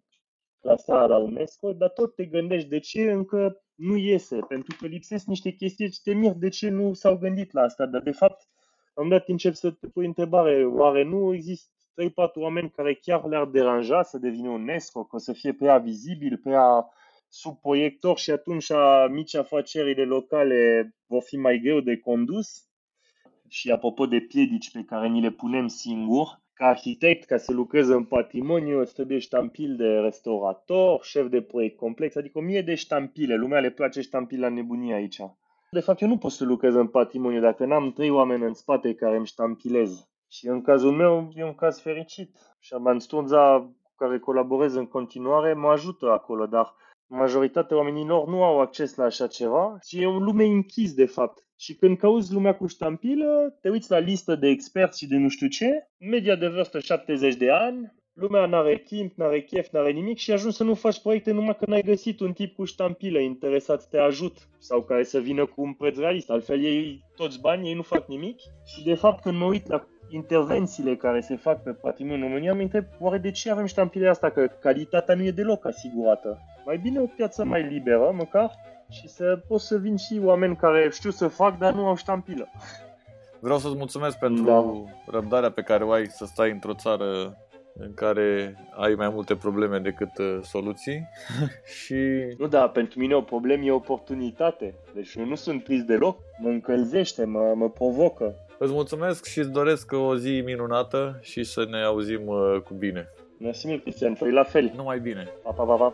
clasarea la UNESCO, dar tot te gândești de ce încă nu iese, pentru că lipsesc niște chestii și te mirți de ce nu s-au gândit la asta, dar de fapt am dat încep să te pui întrebare, oare nu există 3-4 oameni care chiar le-ar deranja să devină UNESCO, că o să fie prea vizibil, prea sub proiector și atunci mici afacerile locale vor fi mai greu de condus? Și apropo de piedici pe care ni le punem singuri, ca arhitect, ca să lucrez în patrimoniu, îți trebuie ștampil de restaurator, șef de proiect complex, adică o mie de ștampile. Lumea le place ștampile la nebunie aici. De fapt, eu nu pot să lucrez în patrimoniu dacă n-am trei oameni în spate care îmi ștampilez. Și în cazul meu e un caz fericit. Și Aman Stunza, cu care colaborez în continuare, mă ajută acolo, dar majoritatea oamenilor nu au acces la așa ceva și e un lume închis de fapt. Și când cauți lumea cu ștampilă, te uiți la listă de experți și de nu știu ce, media de vârstă 70 de ani, lumea n-are timp, n-are chef, n-are nimic și ajungi să nu faci proiecte numai că n-ai găsit un tip cu ștampilă interesat să te ajut sau care să vină cu un preț realist. Altfel ei toți banii, ei nu fac nimic și de fapt când mă uit la intervențiile care se fac pe patrimoniul în România, mă întreb oare de ce avem ștampile asta, că calitatea nu e deloc asigurată. Mai bine o piață mai liberă, măcar, și să pot să vin și oameni care știu să fac, dar nu au ștampilă. Vreau să-ți mulțumesc pentru da. răbdarea pe care o ai să stai într-o țară în care ai mai multe probleme decât uh, soluții [laughs] și... Nu, da, pentru mine o problemă e o oportunitate. Deci eu nu sunt trist deloc, mă încălzește, mă, mă provocă. Îți mulțumesc și îți doresc o zi minunată și să ne auzim uh, cu bine. Mersi mult, Cristian, fă la fel. Numai bine. Pa, pa, pa, pa.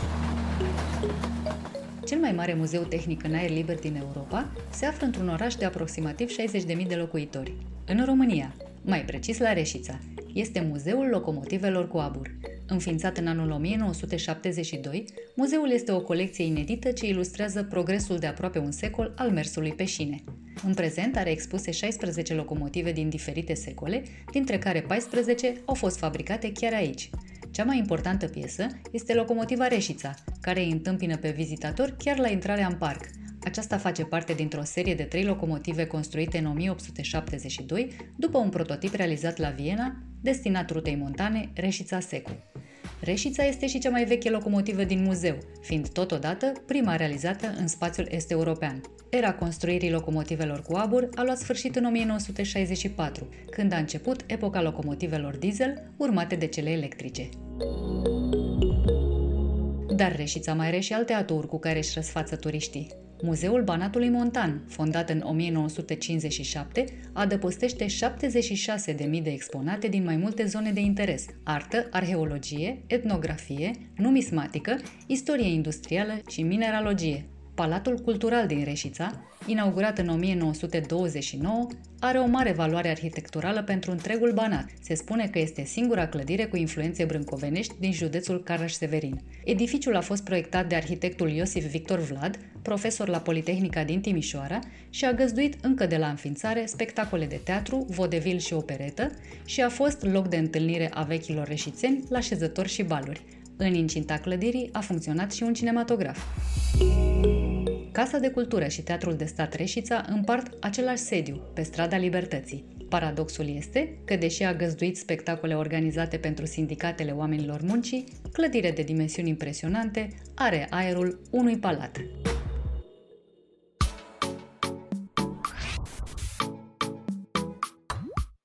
Cel mai mare muzeu tehnic în aer liber din Europa se află într-un oraș de aproximativ 60.000 de locuitori, în România, mai precis la Reșița. Este Muzeul Locomotivelor cu Abur. Înființat în anul 1972, muzeul este o colecție inedită ce ilustrează progresul de aproape un secol al mersului pe șine. În prezent are expuse 16 locomotive din diferite secole, dintre care 14 au fost fabricate chiar aici. Cea mai importantă piesă este locomotiva Reșița, care îi întâmpină pe vizitatori chiar la intrarea în parc. Aceasta face parte dintr-o serie de trei locomotive construite în 1872, după un prototip realizat la Viena, destinat rutei montane Reșița-Secu. Reșița este și cea mai veche locomotivă din muzeu, fiind totodată prima realizată în spațiul est-european. Era construirii locomotivelor cu abur a luat sfârșit în 1964, când a început epoca locomotivelor diesel, urmate de cele electrice. Dar Reșița mai are și alte aturi cu care își răsfață turiștii. Muzeul Banatului Montan, fondat în 1957, adăpostește 76.000 de exponate din mai multe zone de interes, artă, arheologie, etnografie, numismatică, istorie industrială și mineralogie. Palatul Cultural din Reșița, inaugurat în 1929, are o mare valoare arhitecturală pentru întregul Banat. Se spune că este singura clădire cu influențe brâncovenești din județul Caraș-Severin. Edificiul a fost proiectat de arhitectul Iosif Victor Vlad, profesor la Politehnica din Timișoara și a găzduit încă de la înființare spectacole de teatru, vodevil și operetă și a fost loc de întâlnire a vechilor reșițeni la șezători și baluri. În incinta clădirii a funcționat și un cinematograf. Casa de Cultură și Teatrul de Stat Reșița împart același sediu, pe strada Libertății. Paradoxul este că, deși a găzduit spectacole organizate pentru sindicatele oamenilor muncii, clădire de dimensiuni impresionante are aerul unui palat.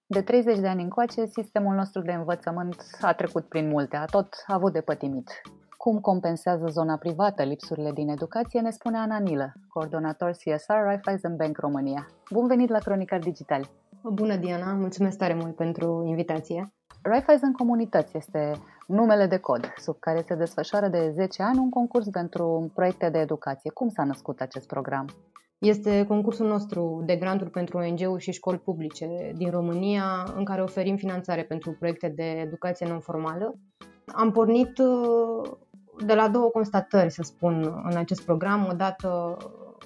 De 30 de ani încoace, sistemul nostru de învățământ a trecut prin multe, a tot avut de pătimit. Cum compensează zona privată lipsurile din educație, ne spune Ana Nilă, coordonator CSR Raiffeisen Bank România. Bun venit la Cronicar Digital! Bună, Diana! Mulțumesc tare mult pentru invitație! Raiffeisen Comunități este numele de cod sub care se desfășoară de 10 ani un concurs pentru proiecte de educație. Cum s-a născut acest program? Este concursul nostru de granturi pentru ONG-uri și școli publice din România, în care oferim finanțare pentru proiecte de educație non-formală. Am pornit uh, de la două constatări, să spun, în acest program. Odată,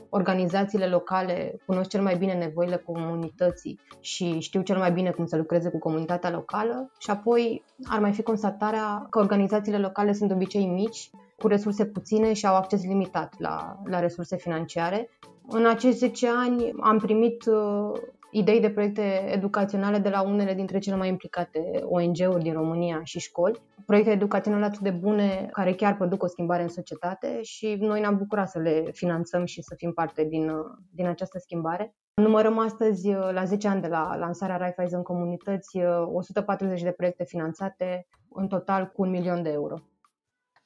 organizațiile locale cunosc cel mai bine nevoile comunității și știu cel mai bine cum să lucreze cu comunitatea locală și apoi ar mai fi constatarea că organizațiile locale sunt de obicei mici, cu resurse puține și au acces limitat la, la resurse financiare. În acești 10 ani am primit uh, idei de proiecte educaționale de la unele dintre cele mai implicate ONG-uri din România și școli, proiecte educaționale atât de bune care chiar produc o schimbare în societate și noi ne-am bucurat să le finanțăm și să fim parte din, din această schimbare. Numărăm astăzi, la 10 ani de la lansarea Raiffeisen Comunități, 140 de proiecte finanțate, în total cu un milion de euro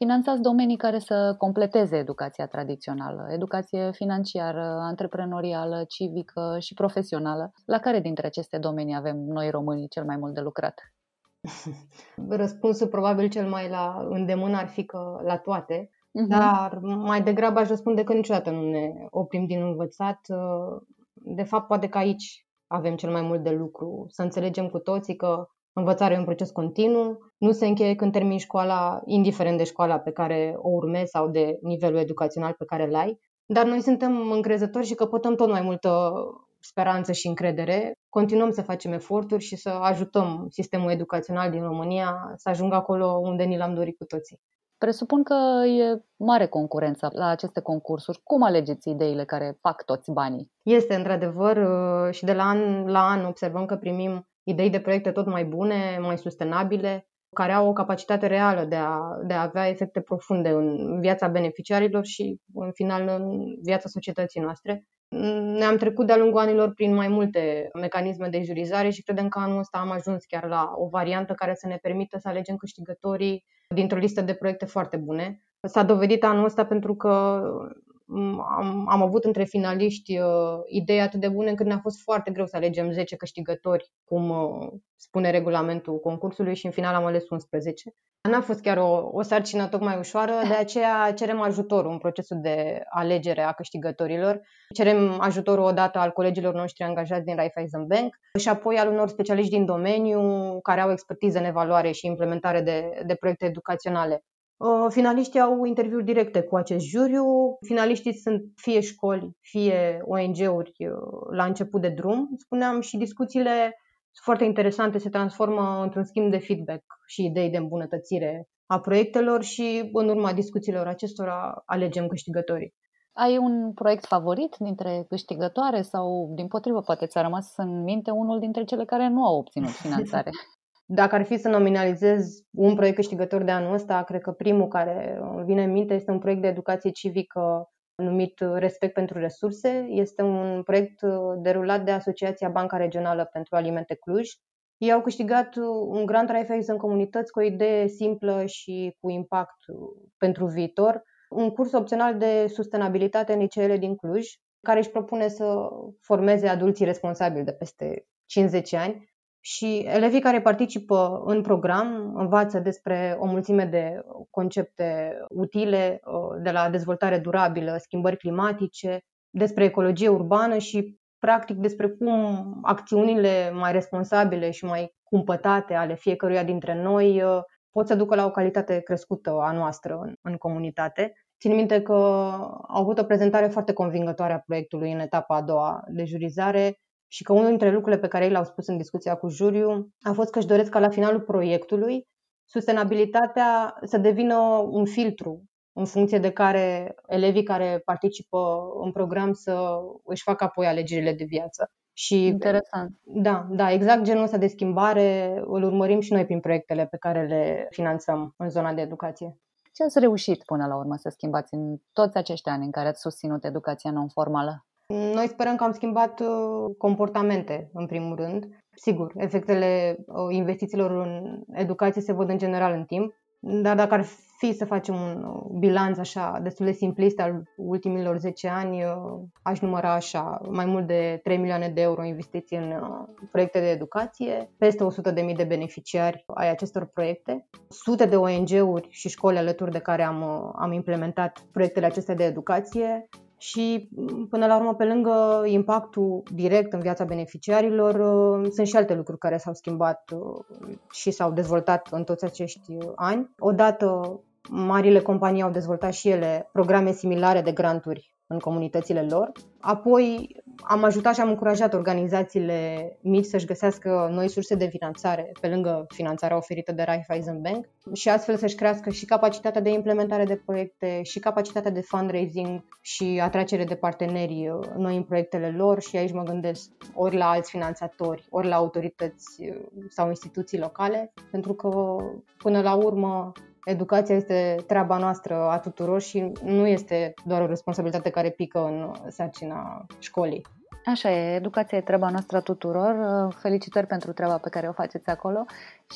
finanțați domenii care să completeze educația tradițională, educație financiară, antreprenorială, civică și profesională. La care dintre aceste domenii avem noi românii cel mai mult de lucrat? [laughs] Răspunsul probabil cel mai la îndemână ar fi că la toate, uh-huh. dar mai degrabă aș răspunde că niciodată nu ne oprim din învățat. De fapt, poate că aici avem cel mai mult de lucru, să înțelegem cu toții că Învățarea e un proces continuu, nu se încheie când termini școala, indiferent de școala pe care o urmezi sau de nivelul educațional pe care îl ai. Dar noi suntem încrezători și căpătăm tot mai multă speranță și încredere. Continuăm să facem eforturi și să ajutăm sistemul educațional din România să ajungă acolo unde ni l-am dorit cu toții. Presupun că e mare concurență la aceste concursuri. Cum alegeți ideile care fac toți banii? Este într-adevăr uh, și de la an la an observăm că primim idei de proiecte tot mai bune, mai sustenabile, care au o capacitate reală de a, de a avea efecte profunde în viața beneficiarilor și, în final, în viața societății noastre. Ne-am trecut de-a lungul anilor prin mai multe mecanisme de jurizare și credem că anul ăsta am ajuns chiar la o variantă care să ne permită să alegem câștigătorii dintr-o listă de proiecte foarte bune. S-a dovedit anul ăsta pentru că am, am avut între finaliști uh, idei atât de bune încât ne-a fost foarte greu să alegem 10 câștigători, cum uh, spune regulamentul concursului și în final am ales 11. N-a fost chiar o, o sarcină tocmai ușoară, de aceea cerem ajutorul în procesul de alegere a câștigătorilor. Cerem ajutorul odată al colegilor noștri angajați din Raiffeisen Bank și apoi al unor specialiști din domeniu care au expertiză în evaluare și implementare de, de proiecte educaționale. Uh, finaliștii au interviuri directe cu acest juriu. Finaliștii sunt fie școli, fie ONG-uri uh, la început de drum. Spuneam și discuțiile foarte interesante se transformă într-un schimb de feedback și idei de îmbunătățire a proiectelor și în urma discuțiilor acestora alegem câștigătorii. Ai un proiect favorit dintre câștigătoare sau, din potrivă, poate ți-a rămas în minte unul dintre cele care nu au obținut [laughs] finanțare? Dacă ar fi să nominalizez un proiect câștigător de anul ăsta, cred că primul care îmi vine în minte este un proiect de educație civică numit Respect pentru Resurse. Este un proiect derulat de Asociația Banca Regională pentru Alimente Cluj. Ei au câștigat un grant Raiffeisen în comunități cu o idee simplă și cu impact pentru viitor. un curs opțional de sustenabilitate în liceele din Cluj, care își propune să formeze adulții responsabili de peste 50 ani și elevii care participă în program învață despre o mulțime de concepte utile, de la dezvoltare durabilă, schimbări climatice, despre ecologie urbană și practic despre cum acțiunile mai responsabile și mai cumpătate ale fiecăruia dintre noi pot să ducă la o calitate crescută a noastră în, în comunitate. Țin minte că au avut o prezentare foarte convingătoare a proiectului în etapa a doua de jurizare și că unul dintre lucrurile pe care ei le-au spus în discuția cu juriu a fost că își doresc ca la finalul proiectului sustenabilitatea să devină un filtru în funcție de care elevii care participă în program să își facă apoi alegerile de viață. Și, Interesant. Da, da, exact genul ăsta de schimbare îl urmărim și noi prin proiectele pe care le finanțăm în zona de educație. Ce ați reușit până la urmă să schimbați în toți acești ani în care ați susținut educația non-formală? Noi sperăm că am schimbat uh, comportamente, în primul rând. Sigur, efectele uh, investițiilor în educație se văd în general în timp, dar dacă ar fi să facem un uh, bilanț așa destul de simplist al ultimilor 10 ani, aș număra așa mai mult de 3 milioane de euro investiții în proiecte de educație, peste 100.000 de beneficiari ai acestor proiecte, sute de ONG-uri și școli alături de care am, am implementat proiectele acestea de educație, și până la urmă, pe lângă impactul direct în viața beneficiarilor, uh, sunt și alte lucruri care s-au schimbat uh, și s-au dezvoltat în toți acești ani. Odată, marile companii au dezvoltat și ele programe similare de granturi în comunitățile lor. Apoi am ajutat și am încurajat organizațiile mici să-și găsească noi surse de finanțare, pe lângă finanțarea oferită de Raiffeisen Bank, și astfel să-și crească și capacitatea de implementare de proiecte, și capacitatea de fundraising și atragere de parteneri uh, noi în proiectele lor și aici mă gândesc ori la alți finanțatori, ori la autorități uh, sau instituții locale, pentru că până la urmă educația este treaba noastră a tuturor și nu este doar o responsabilitate care pică în sarcina școlii. Așa e, educația e treaba noastră a tuturor. Felicitări pentru treaba pe care o faceți acolo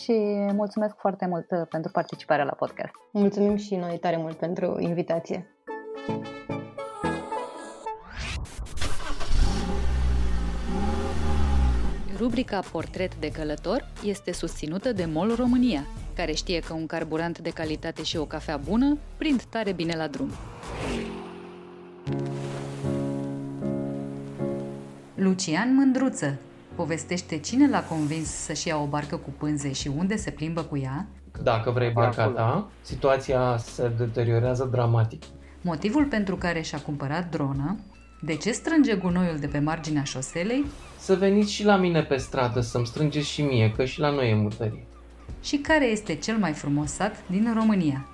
și mulțumesc foarte mult pentru participarea la podcast. Mulțumim și noi tare mult pentru invitație. Rubrica Portret de călător este susținută de MOL România, care știe că un carburant de calitate și o cafea bună prind tare bine la drum. Lucian Mândruță povestește cine l-a convins să-și ia o barcă cu pânze și unde se plimbă cu ea. Dacă vrei barca ta, situația se deteriorează dramatic. Motivul pentru care și-a cumpărat dronă, de ce strânge gunoiul de pe marginea șoselei? Să veniți și la mine pe stradă să-mi strângeți și mie, că și la noi e mutărie și care este cel mai frumos sat din România.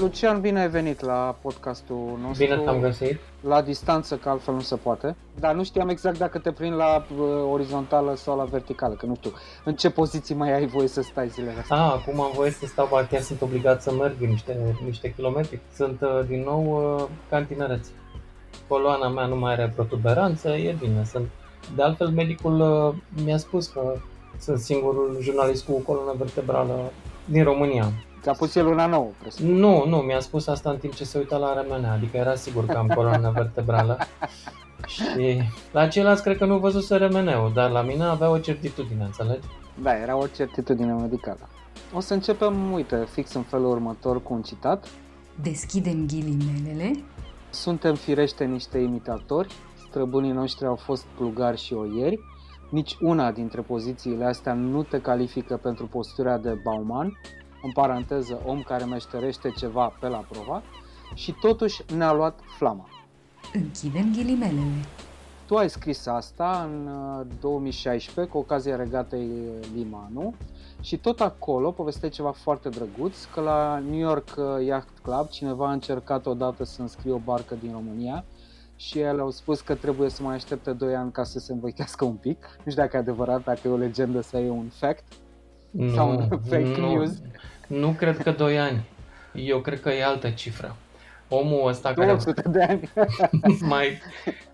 Lucian, bine ai venit la podcastul nostru. Bine te-am găsit. La distanță, că altfel nu se poate. Dar nu știam exact dacă te prind la uh, orizontală sau la verticală, că nu știu în ce poziții mai ai voie să stai zilele astea. Ah, acum am voie să stau, ba chiar sunt obligat să merg niște, niște kilometri. Sunt uh, din nou uh, ca în tinerețe. Coloana mea nu mai are protuberanță, e bine, sunt de altfel, medicul uh, mi-a spus că sunt singurul jurnalist cu coloană vertebrală din România. Ți-a pus el una nouă, presupun. Nu, nu, mi-a spus asta în timp ce se uita la RMN, adică era sigur că am coloană vertebrală. [laughs] Și la ceilalți cred că nu văzut să RMN-ul, dar la mine avea o certitudine, înțelegi? Da, era o certitudine medicală. O să începem, uite, fix în felul următor cu un citat. Deschidem ghilimelele. Suntem firește niște imitatori, străbunii noștri au fost plugari și oieri, nici una dintre pozițiile astea nu te califică pentru postura de Bauman, în paranteză om care meșterește ceva pe la prova, și totuși ne-a luat flama. Închidem ghilimelele. Tu ai scris asta în 2016 uh, cu ocazia regatei Limanu. Și tot acolo povesteai ceva foarte drăguț că la New York uh, Yacht Club cineva a încercat odată să înscrie o barcă din România și ele au spus că trebuie să mai aștepte 2 ani ca să se învăchească un pic. Nu știu dacă e adevărat, dacă e o legendă sau e un fact nu, sau un fake nu, news. Nu cred că 2 ani. Eu cred că e altă cifră. omul ăsta care 200 de ani. [laughs] mai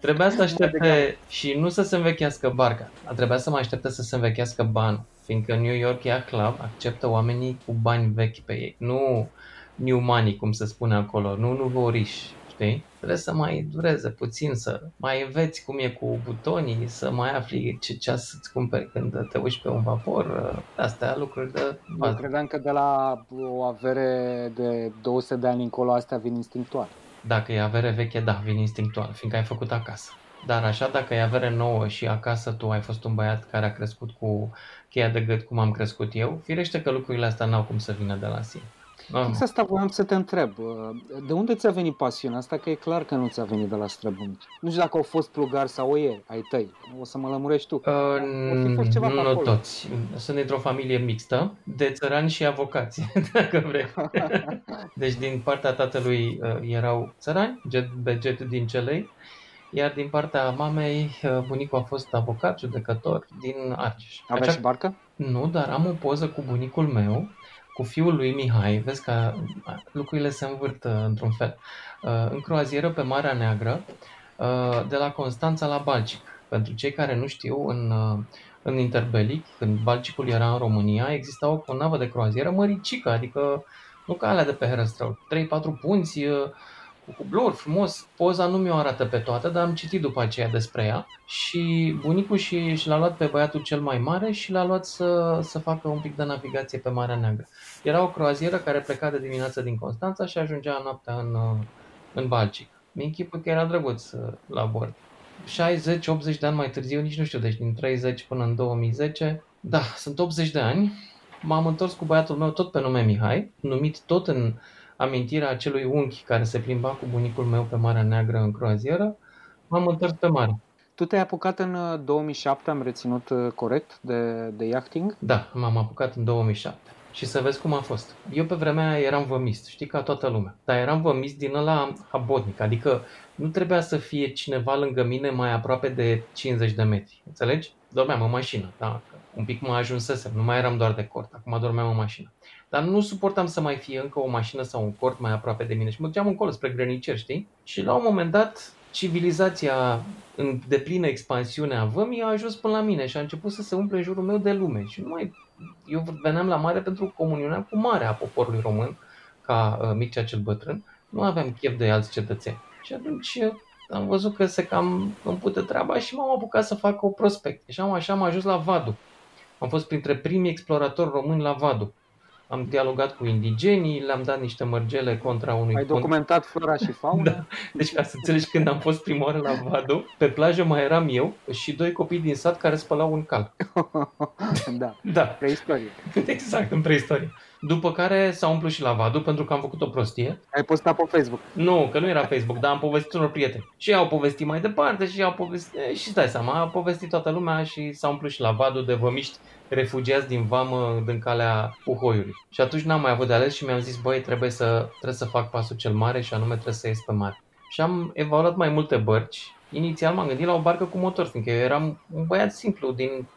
trebuia să aștepte și nu să se învechească barca, a trebuia să mai aștepte să se învechească banul, fiindcă New York Yacht Club acceptă oamenii cu bani vechi pe ei, nu new money, cum se spune acolo, nu nuvoriși, știi? Trebuie să mai dureze puțin, să mai înveți cum e cu butonii, să mai afli ce ceas să-ți cumperi când te uiți pe un vapor, astea lucruri de Eu bază. credeam că de la o avere de 200 de ani încolo astea vin instinctual. Dacă e avere veche, da, vin instinctual, fiindcă ai făcut acasă. Dar așa, dacă e avere nouă și acasă tu ai fost un băiat care a crescut cu cheia de gât cum am crescut eu, firește că lucrurile astea n-au cum să vină de la sine. Normal. Fix asta voiam să te întreb. De unde ți-a venit pasiunea asta? Că e clar că nu ți-a venit de la străbunici. Nu știu dacă au fost plugari sau o e ai tăi. O să mă lămurești tu. Uh, Ar fi fost ceva pe nu acolo. toți. Sunt dintr-o familie mixtă, de țărani și avocați, [laughs] dacă vrei. [laughs] deci din partea tatălui uh, erau țărani, jet, jet din celei, iar din partea mamei, uh, bunicul a fost avocat, judecător din Argeș. Avea Așa- și barcă? Nu, dar am o poză cu bunicul meu, cu fiul lui Mihai. Vezi că lucrurile se învârt într-un fel. Uh, În croazieră pe Marea Neagră, uh, de la Constanța la Balcic. Pentru cei care nu știu, în, uh, în interbelic, când Balcicul era în România, exista o, o navă de croazieră măricică, adică nu ca alea de pe Herăstrău. 3-4 punți, uh, cu cubluri frumos. Poza nu mi-o arată pe toată, dar am citit după aceea despre ea. Și bunicul și, și l-a luat pe băiatul cel mai mare și l-a luat să, să facă un pic de navigație pe Marea Neagră. Era o croazieră care pleca de dimineață din Constanța și ajungea noaptea în, uh, în Balcic. Mi închipui că era drăguț uh, la bord. 60-80 de ani mai târziu, nici nu știu, deci din 30 până în 2010, da, sunt 80 de ani, m-am întors cu băiatul meu tot pe nume Mihai, numit tot în amintirea acelui unchi care se plimba cu bunicul meu pe Marea Neagră în croazieră, m-am întors pe mare. Tu te-ai apucat în uh, 2007, am reținut uh, corect, de, de yachting? Da, m-am apucat în 2007. Și să vezi cum a fost. Eu pe vremea aia eram vămist, știi, ca toată lumea. Dar eram vămist din ăla abotnic, adică nu trebuia să fie cineva lângă mine mai aproape de 50 de metri. Înțelegi? Dormeam în mașină, da, că un pic mă ajunsesem, nu mai eram doar de cort, acum dormeam în mașină. Dar nu suportam să mai fie încă o mașină sau un cort mai aproape de mine și mă duceam încolo spre grăniceri, știi? Și la un moment dat, civilizația în deplină expansiune a vămii a ajuns până la mine și a început să se umple în jurul meu de lume. Și nu mai... Eu veneam la mare pentru comuniunea cu marea a poporului român, ca uh, Mircea cel Bătrân. Nu aveam chef de alți cetățeni. Și atunci uh, am văzut că se cam împute treaba și m-am apucat să fac o prospect. Și am așa am ajuns la Vadu. Am fost printre primii exploratori români la Vadu. Am dialogat cu indigenii, le-am dat niște mărgele contra unui Ai pont. documentat flora și fauna? Da. Deci ca să înțelegi, când am fost prima oară la Vadu, pe plajă mai eram eu și doi copii din sat care spălau un cal. [laughs] da, Da, preistorie. exact, în preistorie. După care s-a umplut și la Vadu pentru că am făcut o prostie. Ai postat pe Facebook. Nu, că nu era Facebook, dar am povestit unor prieteni. Și ei au povestit mai departe și au povestit, e, și stai seama, a povestit toată lumea și s-a umplut și la Vadu de vămiști refugiați din vamă din calea Puhoiului. Și atunci n-am mai avut de ales și mi-am zis, băi, trebuie să, trebuie să fac pasul cel mare și anume trebuie să ies pe mare. Și am evaluat mai multe bărci. Inițial m-am gândit la o barcă cu motor, fiindcă eu eram un băiat simplu din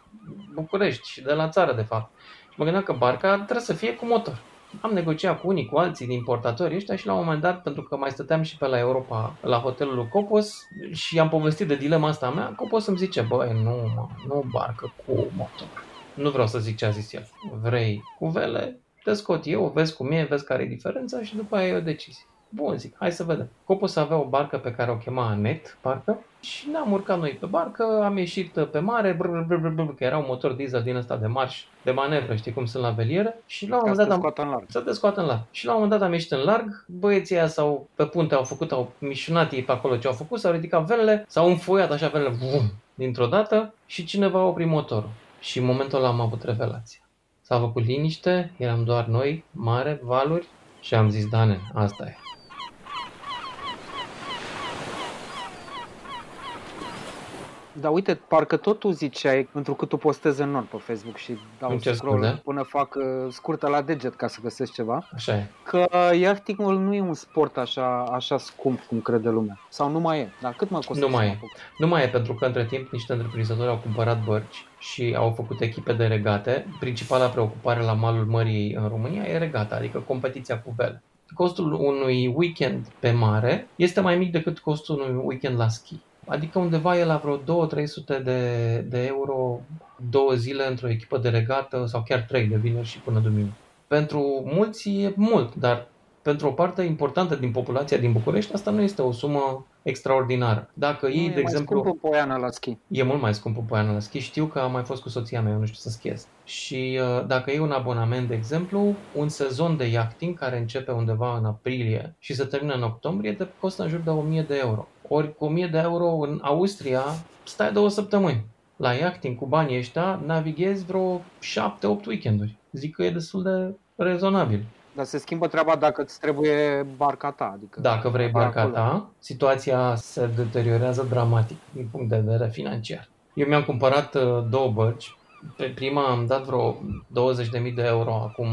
București și de la țară, de fapt. Și mă gândeam că barca trebuie să fie cu motor. Am negociat cu unii, cu alții, din importatori ăștia și la un moment dat, pentru că mai stăteam și pe la Europa, la hotelul lui Copos și am povestit de dilema asta a mea, Copos îmi zice, băi, nu, mă, nu barcă cu motor. Nu vreau să zic ce a zis el. Vrei cu vele, te scot eu, vezi cum e, vezi care e diferența și după aia e o decizie. Bun, zic, hai să vedem. Copos avea o barcă pe care o chema Anet, parcă, și ne-am urcat noi pe barcă, am ieșit pe mare, brr, brr, brr, brr, că era un motor diesel din ăsta de marș, de manevră, știi cum sunt la veliere, și la un Ca moment să dat te am, scoată în larg. să te scoată în larg. Și la un moment dat am ieșit în larg, băieții aia sau pe punte au făcut, au mișunat ei pe acolo ce au făcut, s-au ridicat velele, s-au înfoiat așa velele, vum, dintr-o dată și cineva a oprit motorul. Și în momentul ăla am avut revelația. S-a făcut liniște, eram doar noi, mare, valuri și am zis, Dane, asta e. Dar uite, parcă tot tu ziceai, pentru că tu postezi enorm pe Facebook și dau Îmi cer scroll scuze. până fac uh, scurtă la deget ca să găsesc ceva, Așa e. că yachtingul nu e un sport așa, așa scump cum crede lumea. Sau nu mai e. Dar cât mă costă Nu să mai mă e. apuc? Nu mai e pentru că între timp niște întreprinzători au cumpărat bărci și au făcut echipe de regate. Principala preocupare la malul mării în România e regata, adică competiția cu vele. costul unui weekend pe mare este mai mic decât costul unui weekend la schi. Adică undeva e la vreo 2-300 de, de euro două zile într-o echipă de regată sau chiar trei de vineri și până duminică. Pentru mulți e mult, dar pentru o parte importantă din populația din București, asta nu este o sumă extraordinară. Dacă iei, Nu, de e mai exemplu... scumpă Poiana la schi. E mult mai scumpă Poiana la schi. Știu că am mai fost cu soția mea, eu nu știu să schiez. Și uh, dacă iei un abonament, de exemplu, un sezon de yachting care începe undeva în aprilie și se termină în octombrie, te costă în jur de 1000 de euro. Ori cu 1000 de euro în Austria stai două săptămâni. La yachting cu banii ăștia navighezi vreo 7-8 weekenduri. Zic că e destul de rezonabil. Dar se schimbă treaba dacă îți trebuie barca ta. Adică Dacă vrei de barca acolo. ta, situația se deteriorează dramatic din punct de vedere financiar. Eu mi-am cumpărat uh, două bărci. Pe prima am dat vreo 20.000 de euro acum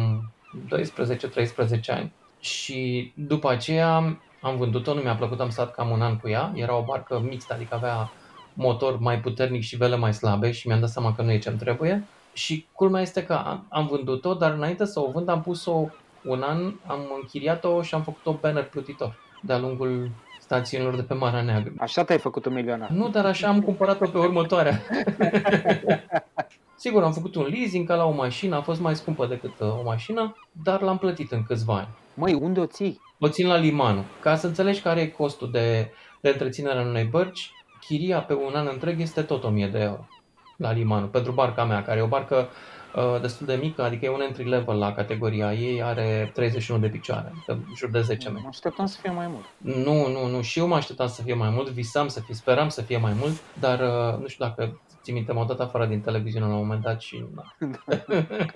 12-13 ani. Și după aceea am vândut-o, nu mi-a plăcut, am stat cam un an cu ea. Era o barcă mixtă, adică avea motor mai puternic și vele mai slabe și mi-am dat seama că nu e ce-mi trebuie. Și culmea este că am, am vândut-o, dar înainte să o vând am pus-o un an, am închiriat-o și am făcut-o banner plutitor de-a lungul stațiunilor de pe Marea Neagră. Așa te-ai făcut un milionar. Nu, dar așa am cumpărat-o pe următoarea. [laughs] Sigur, am făcut un leasing ca la o mașină, a fost mai scumpă decât uh, o mașină, dar l-am plătit în câțiva ani. Măi, unde o ții? O țin la limanul. Ca să înțelegi care e costul de, de întreținere în unei bărci, chiria pe un an întreg este tot 1000 de euro la limanul. Pentru barca mea, care e o barcă uh, destul de mică, adică e un entry level la categoria ei, are 31 de picioare, adică în jur de 10 metri. Mă așteptam să fie mai mult. Nu, nu, nu. Și eu mă așteptam să fie mai mult, visam să fie, speram să fie mai mult, dar uh, nu știu dacă ții minte, m-au dat afară din televiziune la un moment dat și na. [laughs]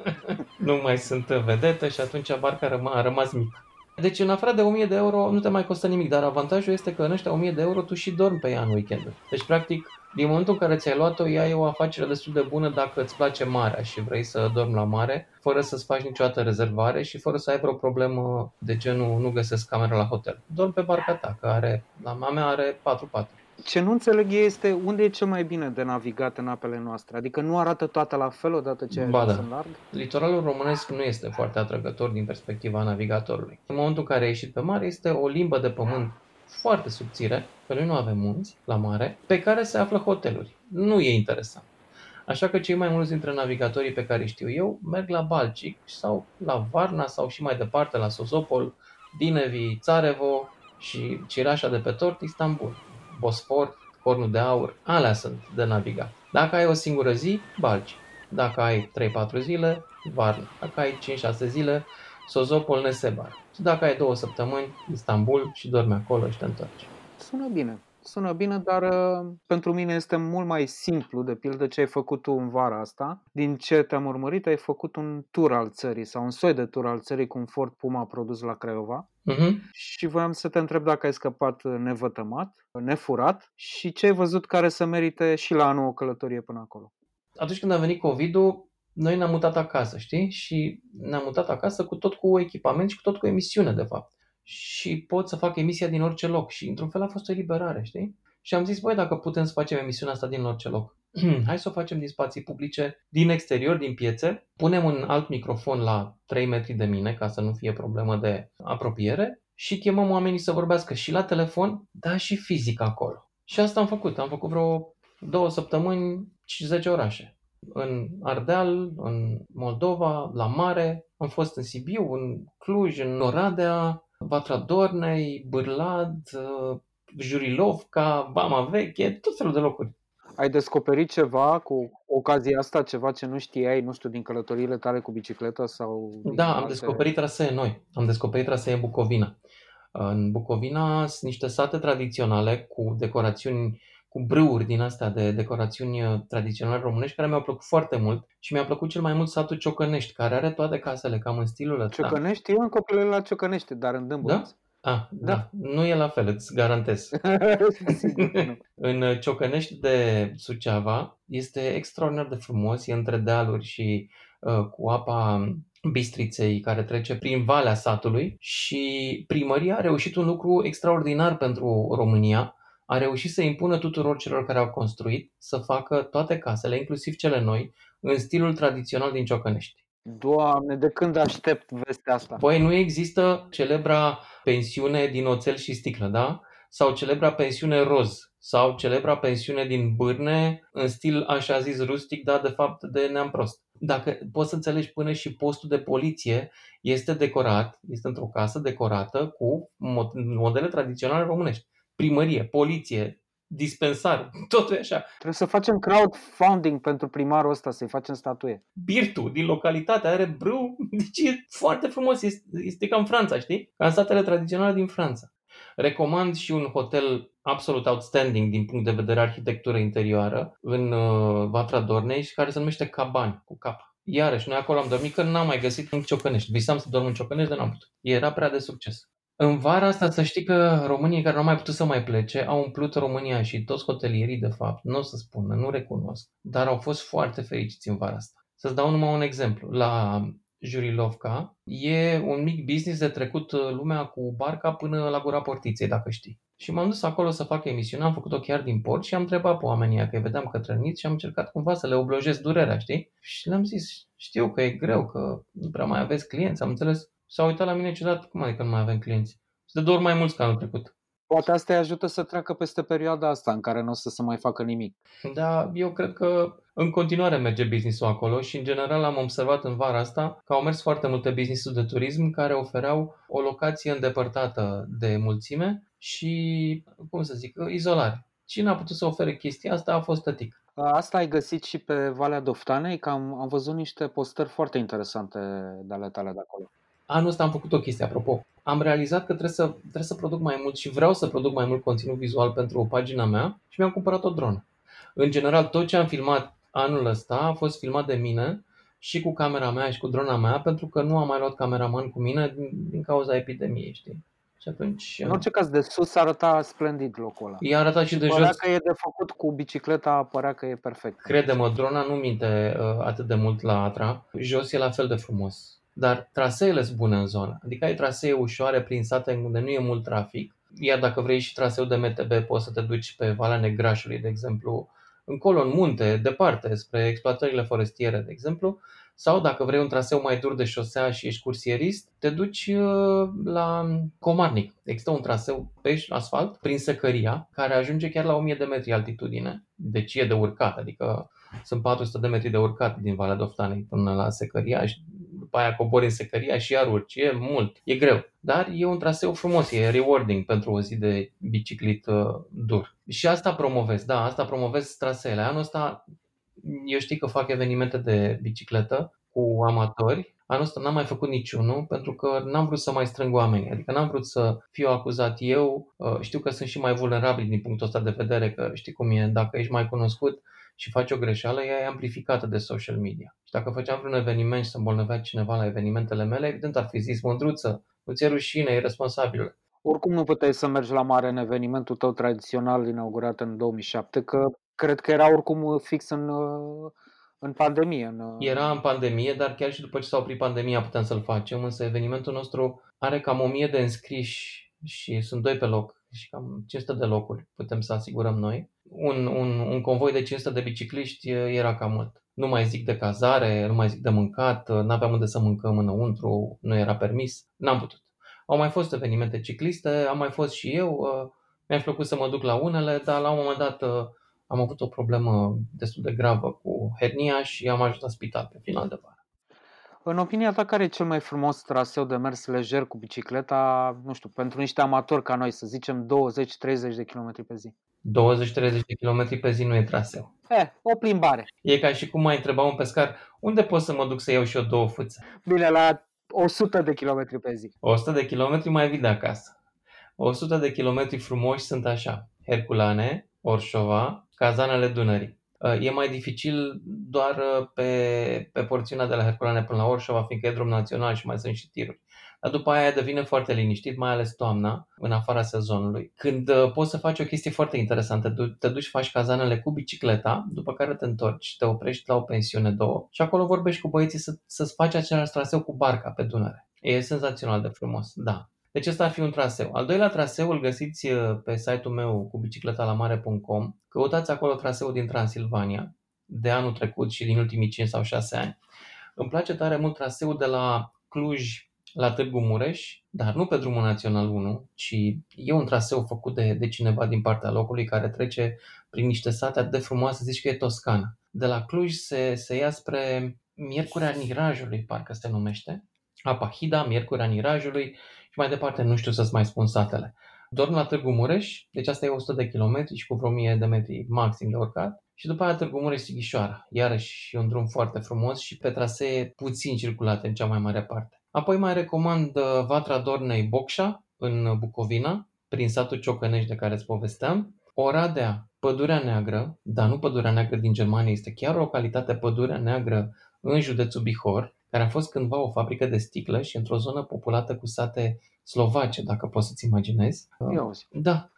[laughs] nu mai sunt vedete și atunci barca răma, a rămas mică. Deci în afară de 1000 de euro nu te mai costă nimic, dar avantajul este că în ăștia 1000 de euro tu și dormi pe ea în weekend. Deci practic din momentul în care ți-ai luat-o, ea e o afacere destul de bună dacă îți place marea și vrei să dormi la mare, fără să-ți faci niciodată rezervare și fără să ai vreo problemă de genul nu găsesc cameră la hotel. Dormi pe barca ta, că are, la mea mea are 4 paturi. Ce nu înțeleg este unde e cel mai bine de navigat în apele noastre. Adică nu arată toate la fel odată ce ai Ba ajuns da. în larg? Litoralul românesc nu este foarte atrăgător din perspectiva navigatorului. În momentul în care ai ieșit pe mare, este o limbă de pământ foarte subțire, pe noi nu avem munți la mare, pe care se află hoteluri. Nu e interesant. Așa că cei mai mulți dintre navigatorii pe care îi știu eu merg la Balcic sau la Varna sau și mai departe la Sozopol, Dinevi, Țarevo și Cireașa de pe tort, Istanbul, Bosfor, Cornul de Aur, alea sunt de navigat. Dacă ai o singură zi, Balcic. Dacă ai 3-4 zile, Varna. Dacă ai 5-6 zile, Sozopol, Nesebar. Și dacă ai două săptămâni, Istanbul și dormi acolo și te întorci. Sună bine. Sună bine, dar uh, pentru mine este mult mai simplu, de pildă, ce ai făcut tu în vara asta. Din ce te-am urmărit, ai făcut un tur al țării sau un soi de tur al țării cu un Ford Puma produs la Craiova. Uh-huh. Și voiam să te întreb dacă ai scăpat nevătămat, nefurat și ce ai văzut care să merite și la anul o călătorie până acolo. Atunci când a venit COVID-ul, noi ne-am mutat acasă, știi? Și ne-am mutat acasă cu tot cu echipament și cu tot cu emisiune, de fapt. Și pot să fac emisia din orice loc și într-un fel a fost o eliberare, știi? Și am zis, băi, dacă putem să facem emisiunea asta din orice loc, [clears throat] hai să o facem din spații publice, din exterior, din piețe, punem un alt microfon la 3 metri de mine, ca să nu fie problemă de apropiere, și chemăm oamenii să vorbească și la telefon, dar și fizic acolo. Și asta am făcut. Am făcut vreo două săptămâni și 10 orașe. În Ardeal, în Moldova, la mare, am fost în Sibiu, în Cluj, în Oradea, Vatra Dornei, Bârlad, uh, Jurilovca, Bama Veche, tot felul de locuri. Ai descoperit ceva cu ocazia asta, ceva ce nu știai, nu știu, din călătoriile tale cu bicicletă sau... din Da, am alte- descoperit trasee noi. Am descoperit trasee în Bucovina. În Bucovina sunt niște sate tradiționale cu decorațiuni, cu brâuri din astea de decorațiuni uh, tradiționale românești care mi-au plăcut foarte mult și mi-a plăcut cel mai mult satul Ciocănești, care are toate casele cam în stilul ăsta. Ciocănești? Eu în copilărie la Ciocănești, dar în Dâmboviț. Ah, da. da. Nu e la fel, îți garantez. [laughs] Sigur că nu. În Ciocănești de Suceava este extraordinar de frumos, e între dealuri și uh, cu apa Bistriței care trece prin valea satului și primăria a reușit un lucru extraordinar pentru România. A reușit să impună tuturor celor care au construit să facă toate casele, inclusiv cele noi, în stilul tradițional din Ciocănești. Doamne, de când aștept vestea asta? Păi nu există celebra pensiune din oțel și sticlă, da? Sau celebra pensiune roz, sau celebra pensiune din bârne, în stil așa zis rustic, dar de fapt de neam prost. Dacă poți să înțelegi până și postul de poliție este decorat, este într-o casă decorată cu modele tradiționale românești. Primărie, poliție, dispensar, [laughs] totul e așa. Trebuie să facem crowdfunding pentru primarul ăsta, să-i facem statuie. Birtu din localitate are brâu, [laughs] deci e foarte frumos, este, este ca în Franța, știi? Ca în statele tradiționale din Franța. Recomand și un hotel absolut outstanding din punct de vedere arhitectură interioară în uh, Vatra Dornei și care se numește Cabani, cu cap. Iarăși, noi acolo am dormit că n-am mai găsit în Ciocănești. Visam să dorm în Ciocănești, dar n-am putut. Era prea de succes. În vara asta să știi că românii care nu au mai putut să mai plece au umplut România și toți hotelierii, de fapt, nu o să spună, nu recunosc, dar au fost foarte fericiți în vara asta. Să-ți dau numai un exemplu. La Jurilovca e un mic business de trecut uh, lumea cu barca până la gura portiței, dacă știi. Și m-am dus acolo să fac emisiune, am făcut-o chiar din port și am întrebat pe oamenii că îi vedeam că trăniți și am încercat cumva să le oblojesc durerea, știi? Și le-am zis, știu că e greu, că nu prea mai aveți clienți, am înțeles. S-a uitat la mine ciudat, cum adică nu mai avem clienți? Și de două ori mai mulți ca anul trecut. Poate asta îi ajută să treacă peste perioada asta în care nu o să se mai facă nimic. Da, eu cred că în continuare merge businessul acolo și în general am observat în vara asta că au mers foarte multe business de turism care ofereau o locație îndepărtată de mulțime și, cum să zic, izolare. Cine a putut să ofere chestia asta a fost tătic. Asta ai găsit și pe Valea Doftanei, că am, am văzut niște postări foarte interesante de ale tale de acolo. Anul ăsta am făcut o chestie, apropo. Am realizat că trebuie să, trebuie să produc mai mult și vreau să produc mai mult conținut vizual pentru o pagina mea și mi-am cumpărat o dronă. În general, tot ce am filmat anul ăsta a fost filmat de mine și cu camera mea și cu drona mea, pentru că nu am mai luat cameraman cu mine din, din cauza epidemiei, știi? Și atunci... În orice caz, de sus arăta splendid locul ăla. I-a arătat și de părea jos. că e de făcut cu bicicleta, părea că e perfect. Crede-mă, drona nu minte uh, atât de mult la Atra. Jos e la fel de frumos. Dar traseele sunt bune în zonă. Adică ai trasee ușoare prin sate unde nu e mult trafic. Iar dacă vrei și traseu de MTB, poți să te duci pe Valea Negrașului, de exemplu, încolo în munte, departe, spre exploatările forestiere, de exemplu, sau dacă vrei un traseu mai dur de șosea și ești cursierist, te duci uh, la Comarnic. Există un traseu pe asfalt, prin Săcăria, care ajunge chiar la 1000 de metri altitudine, deci e de urcat, adică sunt 400 de metri de urcat din Valea Doftanei până la Secăria și după aia cobori în Secăria și iar urci. E mult, e greu. Dar e un traseu frumos, e rewarding pentru o zi de biciclit uh, dur. Și asta promovez, da, asta promovez traseele. Anul ăsta eu știi că fac evenimente de bicicletă cu amatori. Anul ăsta n-am mai făcut niciunul pentru că n-am vrut să mai strâng oamenii. Adică n-am vrut să fiu acuzat eu. Uh, știu că sunt și mai vulnerabil din punctul ăsta de vedere, că știi cum e, dacă ești mai cunoscut, și faci o greșeală, ea e amplificată de social media. Și dacă făceam vreun eveniment și să îmbolnăvea cineva la evenimentele mele, evident ar fi zis mândruță, nu ți-e rușine, e responsabil. Oricum nu puteai să mergi la mare în evenimentul tău tradițional inaugurat în 2007, că cred că era oricum fix în, în pandemie. În... Era în pandemie, dar chiar și după ce s-a oprit pandemia puteam să-l facem, însă evenimentul nostru are cam 1000 de înscriși și sunt doi pe loc și cam 500 de locuri putem să asigurăm noi. Un, un, un convoi de 500 de bicicliști era cam mult. Nu mai zic de cazare, nu mai zic de mâncat, nu aveam unde să mâncăm înăuntru, nu era permis, n-am putut. Au mai fost evenimente cicliste, am mai fost și eu, mi-a plăcut să mă duc la unele, dar la un moment dat am avut o problemă destul de gravă cu hernia și am ajuns la spital pe final de vară. În opinia ta, care e cel mai frumos traseu de mers lejer cu bicicleta, nu știu, pentru niște amatori ca noi, să zicem 20-30 de km pe zi? 20-30 de km pe zi nu e traseu. Eh, o plimbare. E ca și cum mai întreba un pescar, unde pot să mă duc să iau și eu două fuțe? Bine, la 100 de km pe zi. 100 de km mai vii de acasă. 100 de km frumoși sunt așa. Herculane, Orșova, Cazanele Dunării. Uh, e mai dificil doar uh, pe, pe porțiunea de la Herculane până la Orșova, fiindcă e drum național și mai sunt și tiruri. Dar după aia devine foarte liniștit, mai ales toamna, în afara sezonului, când uh, poți să faci o chestie foarte interesantă. Te duci, faci cazanele cu bicicleta, după care te întorci, te oprești la o pensiune două și acolo vorbești cu băieții să, să-ți faci același traseu cu barca pe Dunăre. E senzațional de frumos, da. Deci ăsta ar fi un traseu. Al doilea traseu îl găsiți uh, pe site-ul meu cu bicicleta la mare.com. Căutați acolo traseul din Transilvania de anul trecut și din ultimii 5 sau 6 ani. Îmi place tare mult traseul de la Cluj la Târgu Mureș, dar nu pe drumul național 1, ci e un traseu făcut de, de cineva din partea locului care trece prin niște sate atât de frumoase, zici că e Toscana. De la Cluj se, se ia spre Miercurea Nirajului, parcă se numește, Apahida, Miercurea Nirajului și mai departe nu știu să-ți mai spun satele. Dorm la Târgu Mureș, deci asta e 100 de kilometri și cu vreo 1000 de metri maxim de urcat. Și după aia Târgu Mureș-Sighișoara, iarăși e un drum foarte frumos și pe trasee puțin circulate în cea mai mare parte. Apoi mai recomand uh, Vatra Dornei Bocșa, în Bucovina, prin satul Ciocănești de care îți povesteam. Oradea, Pădurea Neagră, dar nu Pădurea Neagră din Germania, este chiar o localitate Pădurea Neagră în județul Bihor, care a fost cândva o fabrică de sticlă și într-o zonă populată cu sate slovace, dacă poți să-ți imaginezi. Da.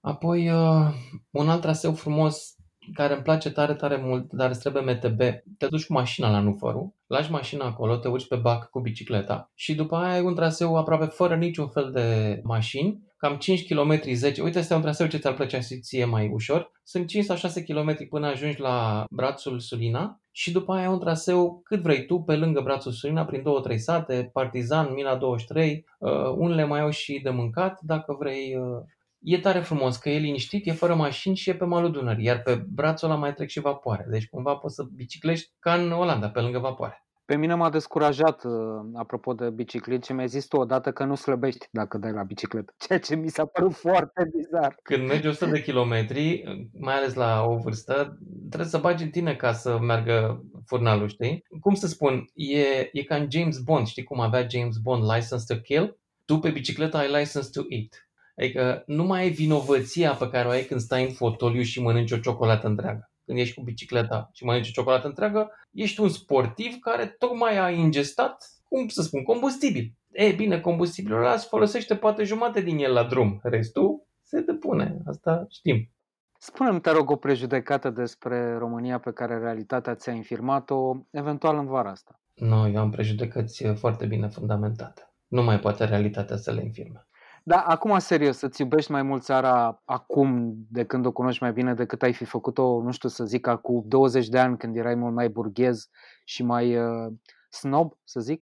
Apoi, uh, un alt traseu frumos care îmi place tare, tare mult, dar îți trebuie MTB. Te duci cu mașina la Nufăru, lași mașina acolo, te urci pe bac cu bicicleta și după aia ai un traseu aproape fără niciun fel de mașini, cam 5 km 10. Uite, este un traseu ce ți-ar plăcea să ție mai ușor. Sunt 5 sau 6 km până ajungi la brațul Sulina și după aia ai un traseu cât vrei tu, pe lângă brațul Sulina, prin două, trei sate, Partizan, Mina 23, uh, unele mai au și de mâncat, dacă vrei uh, e tare frumos, că e liniștit, e fără mașini și e pe malul Dunării, iar pe brațul ăla mai trec și vapoare. Deci cumva poți să biciclești ca în Olanda, pe lângă vapoare. Pe mine m-a descurajat, uh, apropo de biciclet, și mi-ai zis tu odată că nu slăbești dacă dai la bicicletă, [laughs] ceea ce mi s-a părut foarte bizar. Când mergi 100 de kilometri, mai ales la o vârstă, trebuie să bagi în tine ca să meargă furnalul, știi? Cum să spun, e, e ca în James Bond, știi cum avea James Bond License to Kill? Tu pe bicicletă ai License to Eat. Adică nu mai ai vinovăția pe care o ai când stai în fotoliu și mănânci o ciocolată întreagă. Când ești cu bicicleta și mănânci o ciocolată întreagă, ești un sportiv care tocmai a ingestat, cum să spun, combustibil. E bine, combustibilul ăla se folosește poate jumate din el la drum. Restul se depune. Asta știm. Spune-mi, te rog, o prejudecată despre România pe care realitatea ți-a infirmat-o, eventual în vara asta. Nu, eu am prejudecăți foarte bine fundamentate. Nu mai poate realitatea să le infirme. Da, acum serios, să-ți iubești mai mult țara acum de când o cunoști mai bine decât ai fi făcut-o, nu știu să zic, acum 20 de ani când erai mult mai burghez și mai uh, snob, să zic?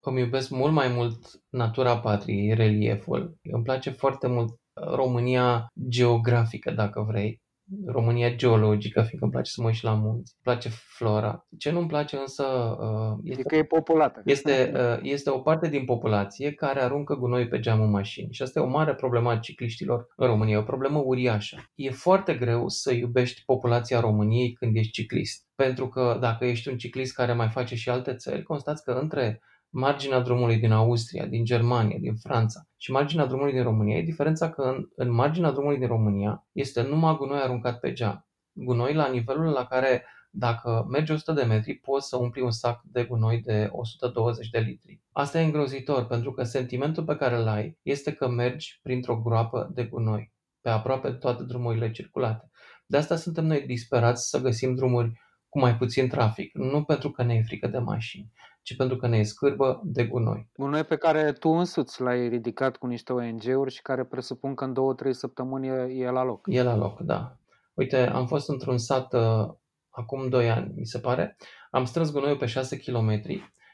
Îmi iubesc mult mai mult natura patriei, relieful. Îmi place foarte mult România geografică, dacă vrei. România geologică, fiindcă îmi place să mă uit și la munți, îmi place flora. Ce nu-mi place însă uh, este că e populată. Este, uh, este o parte din populație care aruncă gunoi pe geamul mașini și asta e o mare problemă a cicliștilor în România, e o problemă uriașă. E foarte greu să iubești populația României când ești ciclist, pentru că dacă ești un ciclist care mai face și alte țări, constați că între marginea drumului din Austria, din Germania, din Franța și marginea drumului din România, e diferența că în, în marginea drumului din România este numai gunoi aruncat pe geam. Gunoi la nivelul la care dacă mergi 100 de metri, poți să umpli un sac de gunoi de 120 de litri. Asta e îngrozitor, pentru că sentimentul pe care îl ai este că mergi printr-o groapă de gunoi, pe aproape toate drumurile circulate. De asta suntem noi disperați să găsim drumuri cu mai puțin trafic, nu pentru că ne e frică de mașini, ci pentru că ne e scârbă de gunoi. Gunoi pe care tu însuți l-ai ridicat cu niște ONG-uri și care presupun că în două, trei săptămâni e la loc. E la loc, da. Uite, am fost într-un sat uh, acum 2 ani, mi se pare. Am strâns gunoiul pe 6 km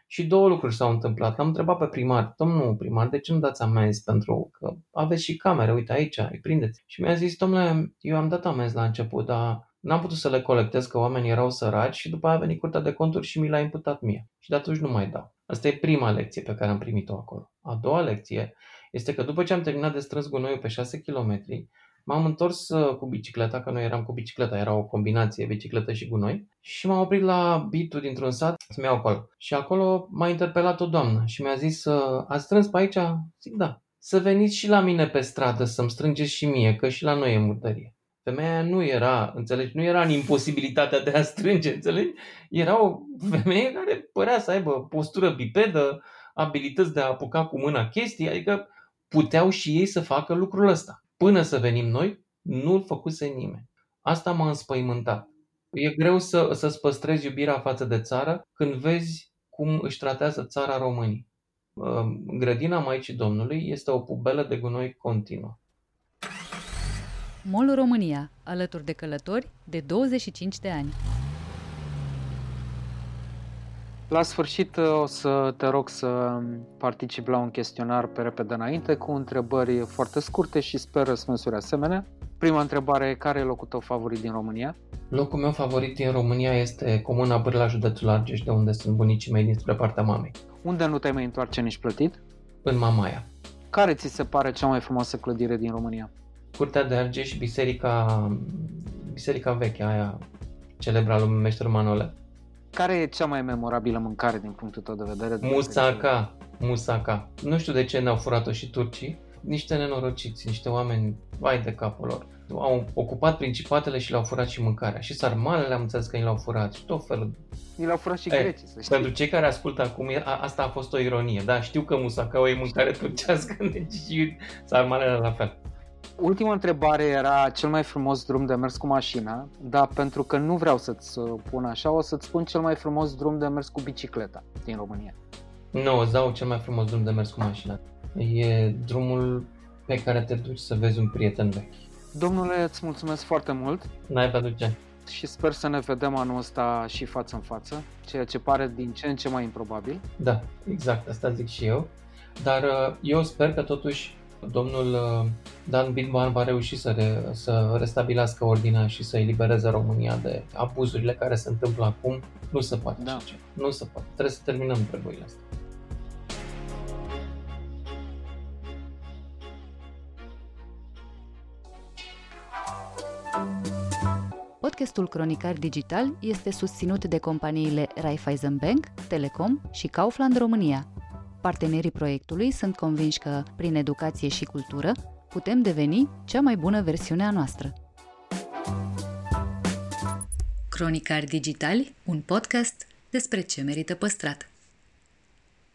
și două lucruri s-au întâmplat. Am întrebat pe primar, domnul primar, de ce nu dați amenzi pentru că aveți și camere, uite aici, îi prindeți. Și mi-a zis, domnule, eu am dat amenzi la început, dar N-am putut să le colectez că oamenii erau săraci și după aia a venit curtea de conturi și mi l-a imputat mie. Și de atunci nu mai dau. Asta e prima lecție pe care am primit-o acolo. A doua lecție este că după ce am terminat de strâns gunoiul pe 6 km, m-am întors uh, cu bicicleta, că noi eram cu bicicleta, era o combinație bicicletă și gunoi, și m-am oprit la bitul dintr-un sat să-mi iau acolo. Și acolo m-a interpelat o doamnă și mi-a zis, uh, ați strâns pe aici? Zic, da. Să veniți și la mine pe stradă să-mi strângeți și mie, că și la noi e murdărie. Femeia nu era, înțelegi, nu era în imposibilitatea de a strânge, înțelegi? Era o femeie care părea să aibă postură bipedă, abilități de a apuca cu mâna chestii, adică puteau și ei să facă lucrul ăsta. Până să venim noi, nu-l făcuse nimeni. Asta m-a înspăimântat. E greu să, să-ți păstrezi iubirea față de țară când vezi cum își tratează țara românii. Grădina Maicii Domnului este o pubelă de gunoi continuă. MOL România, alături de călători de 25 de ani. La sfârșit o să te rog să participi la un chestionar pe repede înainte cu întrebări foarte scurte și sper răspunsuri asemenea. Prima întrebare, care e locul tău favorit din România? Locul meu favorit din România este Comuna Bârla, județul Argeș, de unde sunt bunicii mei dinspre partea mamei. Unde nu te-ai mai întoarce nici plătit? În Mamaia. Care ți se pare cea mai frumoasă clădire din România? Curtea de Argeș, biserica, biserica veche, aia celebra lui Meșter Manole. Care e cea mai memorabilă mâncare din punctul tău de vedere? Musaka, musaka. Nu știu de ce ne-au furat-o și turcii. Niște nenorociți, niște oameni, vai de capul lor. Au ocupat principatele și le-au furat și mâncarea. Și sarmalele am înțeles că ni le-au furat și tot felul. Ni le-au furat și e, grecii, să știi. Pentru cei care ascultă acum, a, asta a fost o ironie. Da, știu că musaka e mâncare turcească, [laughs] deci și sarmalele la fel. Ultima întrebare era cel mai frumos drum de mers cu mașina, dar pentru că nu vreau să-ți pun așa, o să-ți spun cel mai frumos drum de mers cu bicicleta din România. Nu, îți dau cel mai frumos drum de mers cu mașina. E drumul pe care te duci să vezi un prieten vechi. Domnule, îți mulțumesc foarte mult. N-ai pentru ce. Și sper să ne vedem anul ăsta și față în față, ceea ce pare din ce în ce mai improbabil. Da, exact, asta zic și eu. Dar uh, eu sper că totuși domnul uh, Dan Bitman va reuși să, re, să restabilească ordinea și să elibereze România de abuzurile care se întâmplă acum. Nu se poate da. așa Nu se poate. Trebuie să terminăm treburile astea. Podcastul Cronicar Digital este susținut de companiile Raiffeisen Bank, Telecom și Kaufland România. Partenerii proiectului sunt convinși că, prin educație și cultură, putem deveni cea mai bună versiune a noastră. Cronicar Digitali, un podcast despre ce merită păstrat.